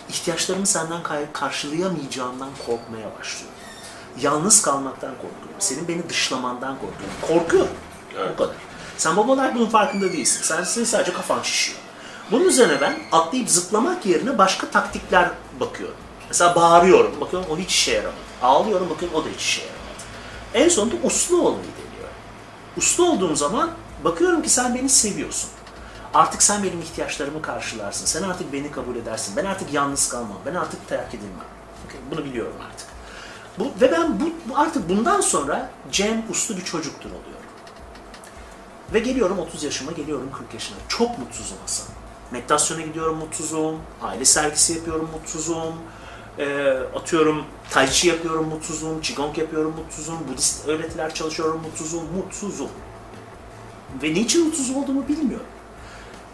İhtiyaçlarımı senden karşılayamayacağımdan korkmaya başlıyorum. Yalnız kalmaktan korkuyorum. Senin beni dışlamandan korkuyorum. Korkuyorum. Bu kadar. Sen baba olarak bunun farkında değilsin. Sen, senin sadece kafan şişiyor. Bunun üzerine ben atlayıp zıplamak yerine başka taktikler bakıyorum. Mesela bağırıyorum. Bakıyorum o hiç işe yaramadı. Ağlıyorum bakıyorum o da hiç işe yaramadı. En sonunda uslu olmayı deniyorum. Uslu olduğum zaman bakıyorum ki sen beni seviyorsun. Artık sen benim ihtiyaçlarımı karşılarsın. Sen artık beni kabul edersin. Ben artık yalnız kalmam. Ben artık terk edilmem. Okey, Bunu biliyorum artık. Bu, ve ben bu, artık bundan sonra Cem uslu bir çocuktur oluyorum. Ve geliyorum 30 yaşıma, geliyorum 40 yaşına. Çok mutsuzum Hasan. Meditasyona gidiyorum mutsuzum, aile sergisi yapıyorum mutsuzum, Ee, atıyorum tai chi yapıyorum mutsuzum, qigong yapıyorum mutsuzum, Budist öğretiler çalışıyorum mutsuzum, mutsuzum. Ve niçin mutsuz olduğumu bilmiyorum.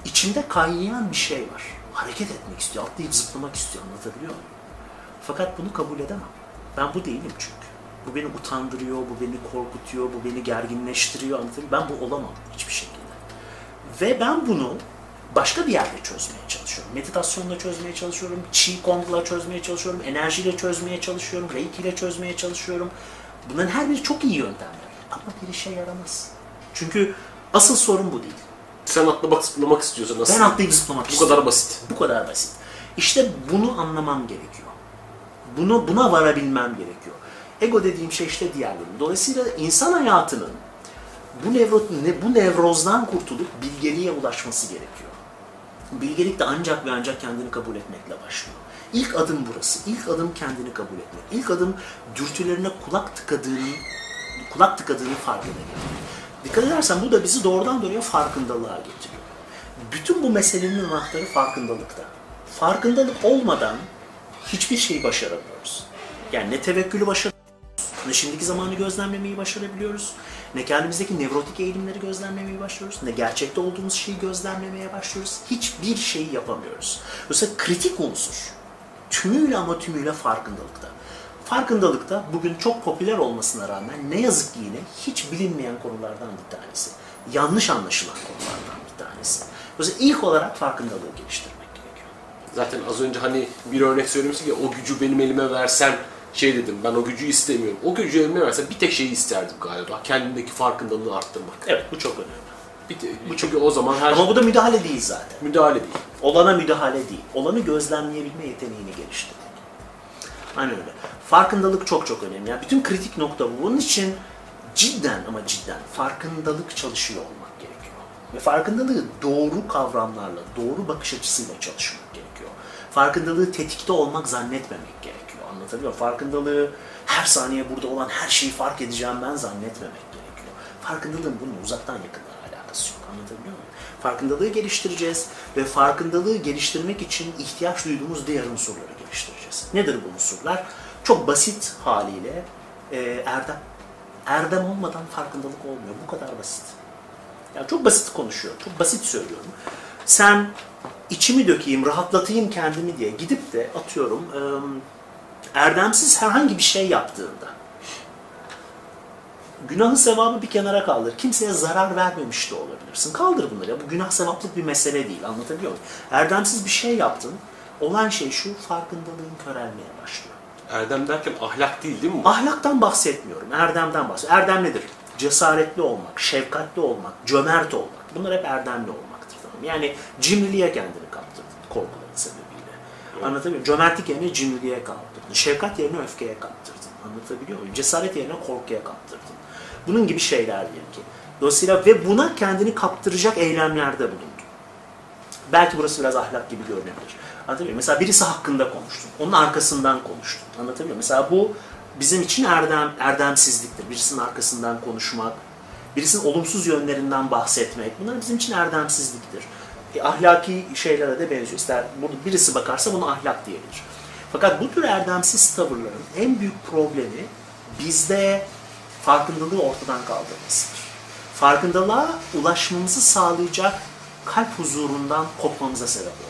İçimde kaynayan bir şey var. Hareket etmek istiyor, atlayıp zıplamak istiyor, anlatabiliyor muyum? Fakat bunu kabul edemem. Ben bu değilim çünkü. Bu beni utandırıyor, bu beni korkutuyor, bu beni gerginleştiriyor, anlatabiliyor? Ben bu olamam hiçbir şekilde. Ve ben bunu başka bir yerde çözmeye çalışıyorum. Meditasyonla çözmeye çalışıyorum, Qigong'la çözmeye çalışıyorum, enerjiyle çözmeye çalışıyorum, Reiki ile çözmeye çalışıyorum. Bunların her biri çok iyi yöntemler. Ama bir işe yaramaz. Çünkü asıl sorun bu değil. Sen atlamak zıplamak istiyorsun Ben aslında. atlayıp zıplamak Bu istiyorum. kadar basit. Bu kadar basit. İşte bunu anlamam gerekiyor. Bunu buna varabilmem gerekiyor. Ego dediğim şey işte diğerleri. Dolayısıyla insan hayatının bu, nevro, ne, bu nevrozdan kurtulup bilgeliğe ulaşması gerekiyor. Bilgelik de ancak ve ancak kendini kabul etmekle başlıyor. İlk adım burası. İlk adım kendini kabul etmek. İlk adım dürtülerine kulak tıkadığını, kulak tıkadığını fark edebilmek. Dikkat edersen bu da bizi doğrudan doğruya farkındalığa getiriyor. Bütün bu meselenin anahtarı farkındalıkta. Farkındalık olmadan hiçbir şeyi başaramıyoruz. Yani ne tevekkülü başarabiliyoruz, ne şimdiki zamanı gözlemlemeyi başarabiliyoruz, ne kendimizdeki nevrotik eğilimleri gözlemlemeyi başlıyoruz, ne gerçekte olduğumuz şeyi gözlemlemeye başlıyoruz. Hiçbir şeyi yapamıyoruz. Dolayısıyla kritik unsur tümüyle ama tümüyle farkındalıkta. Farkındalıkta bugün çok popüler olmasına rağmen ne yazık ki yine hiç bilinmeyen konulardan bir tanesi. Yanlış anlaşılan konulardan bir tanesi. Dolayısıyla ilk olarak farkındalığı geliştirmek gerekiyor. Zaten az önce hani bir örnek söylemiştik ya o gücü benim elime versen şey dedim ben o gücü istemiyorum. O gücü elime versen bir tek şeyi isterdim galiba. Kendimdeki farkındalığı arttırmak. Evet bu çok önemli. Bir te- çünkü o zaman her Ama bu da müdahale değil zaten. müdahale değil. Olana müdahale değil. Olanı gözlemleyebilme yeteneğini geliştirmek. Aynen öyle. Farkındalık çok çok önemli. Yani bütün kritik nokta bu. Bunun için cidden ama cidden farkındalık çalışıyor olmak gerekiyor. Ve farkındalığı doğru kavramlarla, doğru bakış açısıyla çalışmak gerekiyor. Farkındalığı tetikte olmak zannetmemek gerekiyor. Anlatabiliyor muyum? Farkındalığı her saniye burada olan her şeyi fark edeceğim ben zannetmemek gerekiyor. Farkındalığın bunun uzaktan yakından alakası yok. Anlatabiliyor muyum? Farkındalığı geliştireceğiz ve farkındalığı geliştirmek için ihtiyaç duyduğumuz diğer unsurları geliştireceğiz. Nedir bu unsurlar? Çok basit haliyle e, erdem. Erdem olmadan farkındalık olmuyor. Bu kadar basit. Yani çok basit konuşuyor. Çok basit söylüyorum. Sen içimi dökeyim, rahatlatayım kendimi diye gidip de atıyorum e, erdemsiz herhangi bir şey yaptığında günahı sevabı bir kenara kaldır. Kimseye zarar vermemiş de olabilirsin. Kaldır bunları. Ya. Bu günah sevaplık bir mesele değil. Anlatabiliyor muyum? Erdemsiz bir şey yaptın. Olan şey şu, farkındalığın körelmeye başlıyor. Erdem derken ahlak değil değil mi? Ahlaktan bahsetmiyorum, erdemden bahsediyorum. Erdem nedir? Cesaretli olmak, şefkatli olmak, cömert olmak. Bunlar hep erdemli olmaktır. Tamam? Yani cimriliğe kendini kaptırdın korkuların sebebiyle. Anlatabiliyor muyum? Cömertlik yerine cimriliğe kaptırdın. Şefkat yerine öfkeye kaptırdın. Anlatabiliyor muyum? Cesaret yerine korkuya kaptırdın. Bunun gibi şeyler diyelim ki. Dolayısıyla ve buna kendini kaptıracak eylemlerde bulundun. Belki burası biraz ahlak gibi görünebilir. Anlatabiliyor muyum? Mesela birisi hakkında konuştun. Onun arkasından konuştun. Anlatabiliyor muyum? Mesela bu bizim için erdem, erdemsizliktir. Birisinin arkasından konuşmak, birisinin olumsuz yönlerinden bahsetmek. Bunlar bizim için erdemsizliktir. E, ahlaki şeylere de benziyor. İster bunu birisi bakarsa bunu ahlak diyebilir. Fakat bu tür erdemsiz tavırların en büyük problemi bizde farkındalığı ortadan kaldırmasıdır. Farkındalığa ulaşmamızı sağlayacak kalp huzurundan kopmamıza sebep olmasıdır.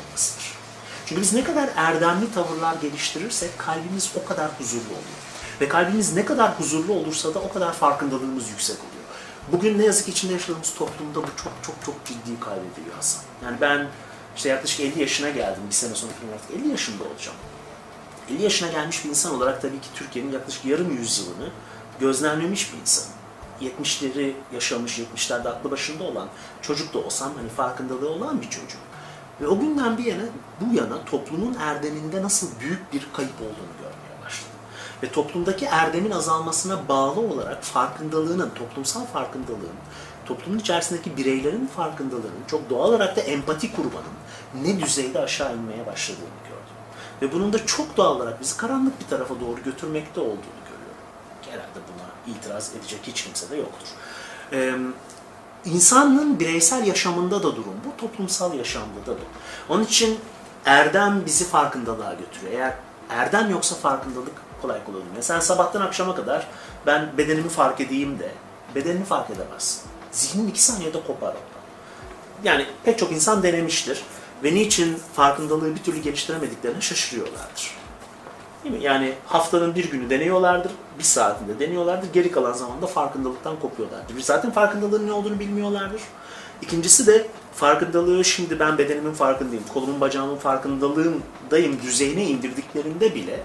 Çünkü biz ne kadar erdemli tavırlar geliştirirsek kalbimiz o kadar huzurlu oluyor. Ve kalbimiz ne kadar huzurlu olursa da o kadar farkındalığımız yüksek oluyor. Bugün ne yazık ki içinde yaşadığımız toplumda bu çok çok çok ciddi kaybediliyor Hasan. Yani ben işte yaklaşık 50 yaşına geldim. Bir sene sonra falan artık 50 yaşında olacağım. 50 yaşına gelmiş bir insan olarak tabii ki Türkiye'nin yaklaşık yarım yüzyılını gözlemlemiş bir insanım. 70'leri yaşamış, 70'lerde aklı başında olan çocuk da olsam hani farkındalığı olan bir çocuk. Ve o günden bir yana, bu yana toplumun erdeminde nasıl büyük bir kayıp olduğunu görmeye başladım. Ve toplumdaki erdemin azalmasına bağlı olarak farkındalığının, toplumsal farkındalığın, toplumun içerisindeki bireylerin farkındalığının, çok doğal olarak da empati kurmanın ne düzeyde aşağı inmeye başladığını gördüm. Ve bunun da çok doğal olarak bizi karanlık bir tarafa doğru götürmekte olduğunu görüyorum. Herhalde buna itiraz edecek hiç kimse de yoktur. Ee, insanın bireysel yaşamında da durum bu, toplumsal yaşamda da bu. Onun için erdem bizi farkındalığa götürüyor. Eğer erdem yoksa farkındalık kolay kolay olmuyor. Sen sabahtan akşama kadar ben bedenimi fark edeyim de bedenini fark edemezsin. Zihnin iki saniyede kopar oradan. Yani pek çok insan denemiştir ve niçin farkındalığı bir türlü geliştiremediklerine şaşırıyorlardır. Değil mi? Yani haftanın bir günü deniyorlardır, bir saatinde deniyorlardır, geri kalan zamanda farkındalıktan kopuyorlardır. Bir zaten farkındalığın ne olduğunu bilmiyorlardır. İkincisi de farkındalığı şimdi ben bedenimin farkındayım, kolumun bacağımın farkındalığındayım düzeyine indirdiklerinde bile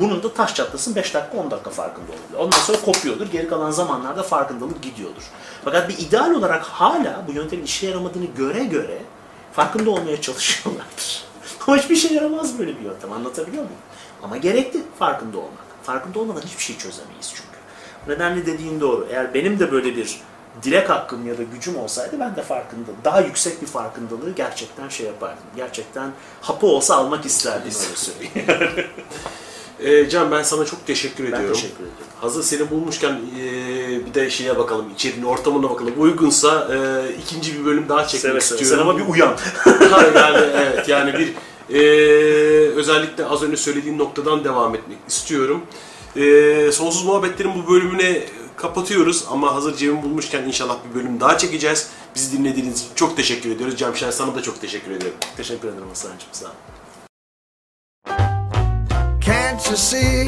bunun da taş çatlasın 5 dakika 10 dakika farkında oluyor. Ondan sonra kopuyordur. Geri kalan zamanlarda farkındalık gidiyordur. Fakat bir ideal olarak hala bu yöntemin işe yaramadığını göre göre farkında olmaya çalışıyorlardır. Ama hiçbir şey yaramaz böyle bir yöntem. Anlatabiliyor muyum? Ama gerekli farkında olmak. Farkında olmadan hiçbir şey çözemeyiz çünkü. Bu nedenle dediğin doğru. Eğer benim de böyle bir dilek hakkım ya da gücüm olsaydı ben de farkında, daha yüksek bir farkındalığı gerçekten şey yapardım. Gerçekten hapı olsa almak isterdim öyle söyleyeyim. Ee, Can ben sana çok teşekkür Ben ediyorum. teşekkür ederim. Hazır seni bulmuşken ee, bir de şeye bakalım, içerinin ortamına bakalım. Uygunsa ee, ikinci bir bölüm daha çekmek Seve seve. istiyorum. Sen ama bir uyan. Ha, yani evet yani bir ee, özellikle az önce söylediğin noktadan devam etmek istiyorum. Ee, Sonsuz Muhabbetlerin bu bölümüne kapatıyoruz ama hazır Cem'i bulmuşken inşallah bir bölüm daha çekeceğiz. Bizi dinlediğiniz için çok teşekkür ediyoruz. Cemşen sana da çok teşekkür ediyorum. Teşekkür ederim Hasan'cığım. Sağ ol. Can't you see?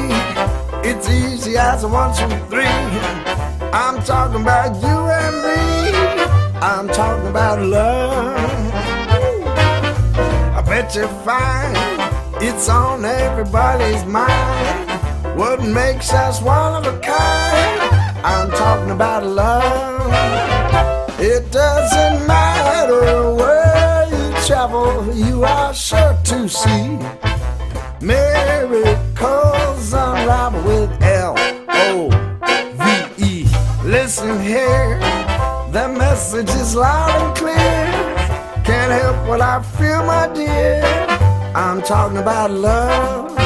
It's easy as one, two, three. I'm talking about you and me. I'm talking about love. Find it's on everybody's mind. What makes us one of a kind? I'm talking about love. It doesn't matter where you travel, you are sure to see. Miracles unravel with L O V E. Listen here, the message is loud and clear. Can't help what I feel, my dear. I'm talking about love.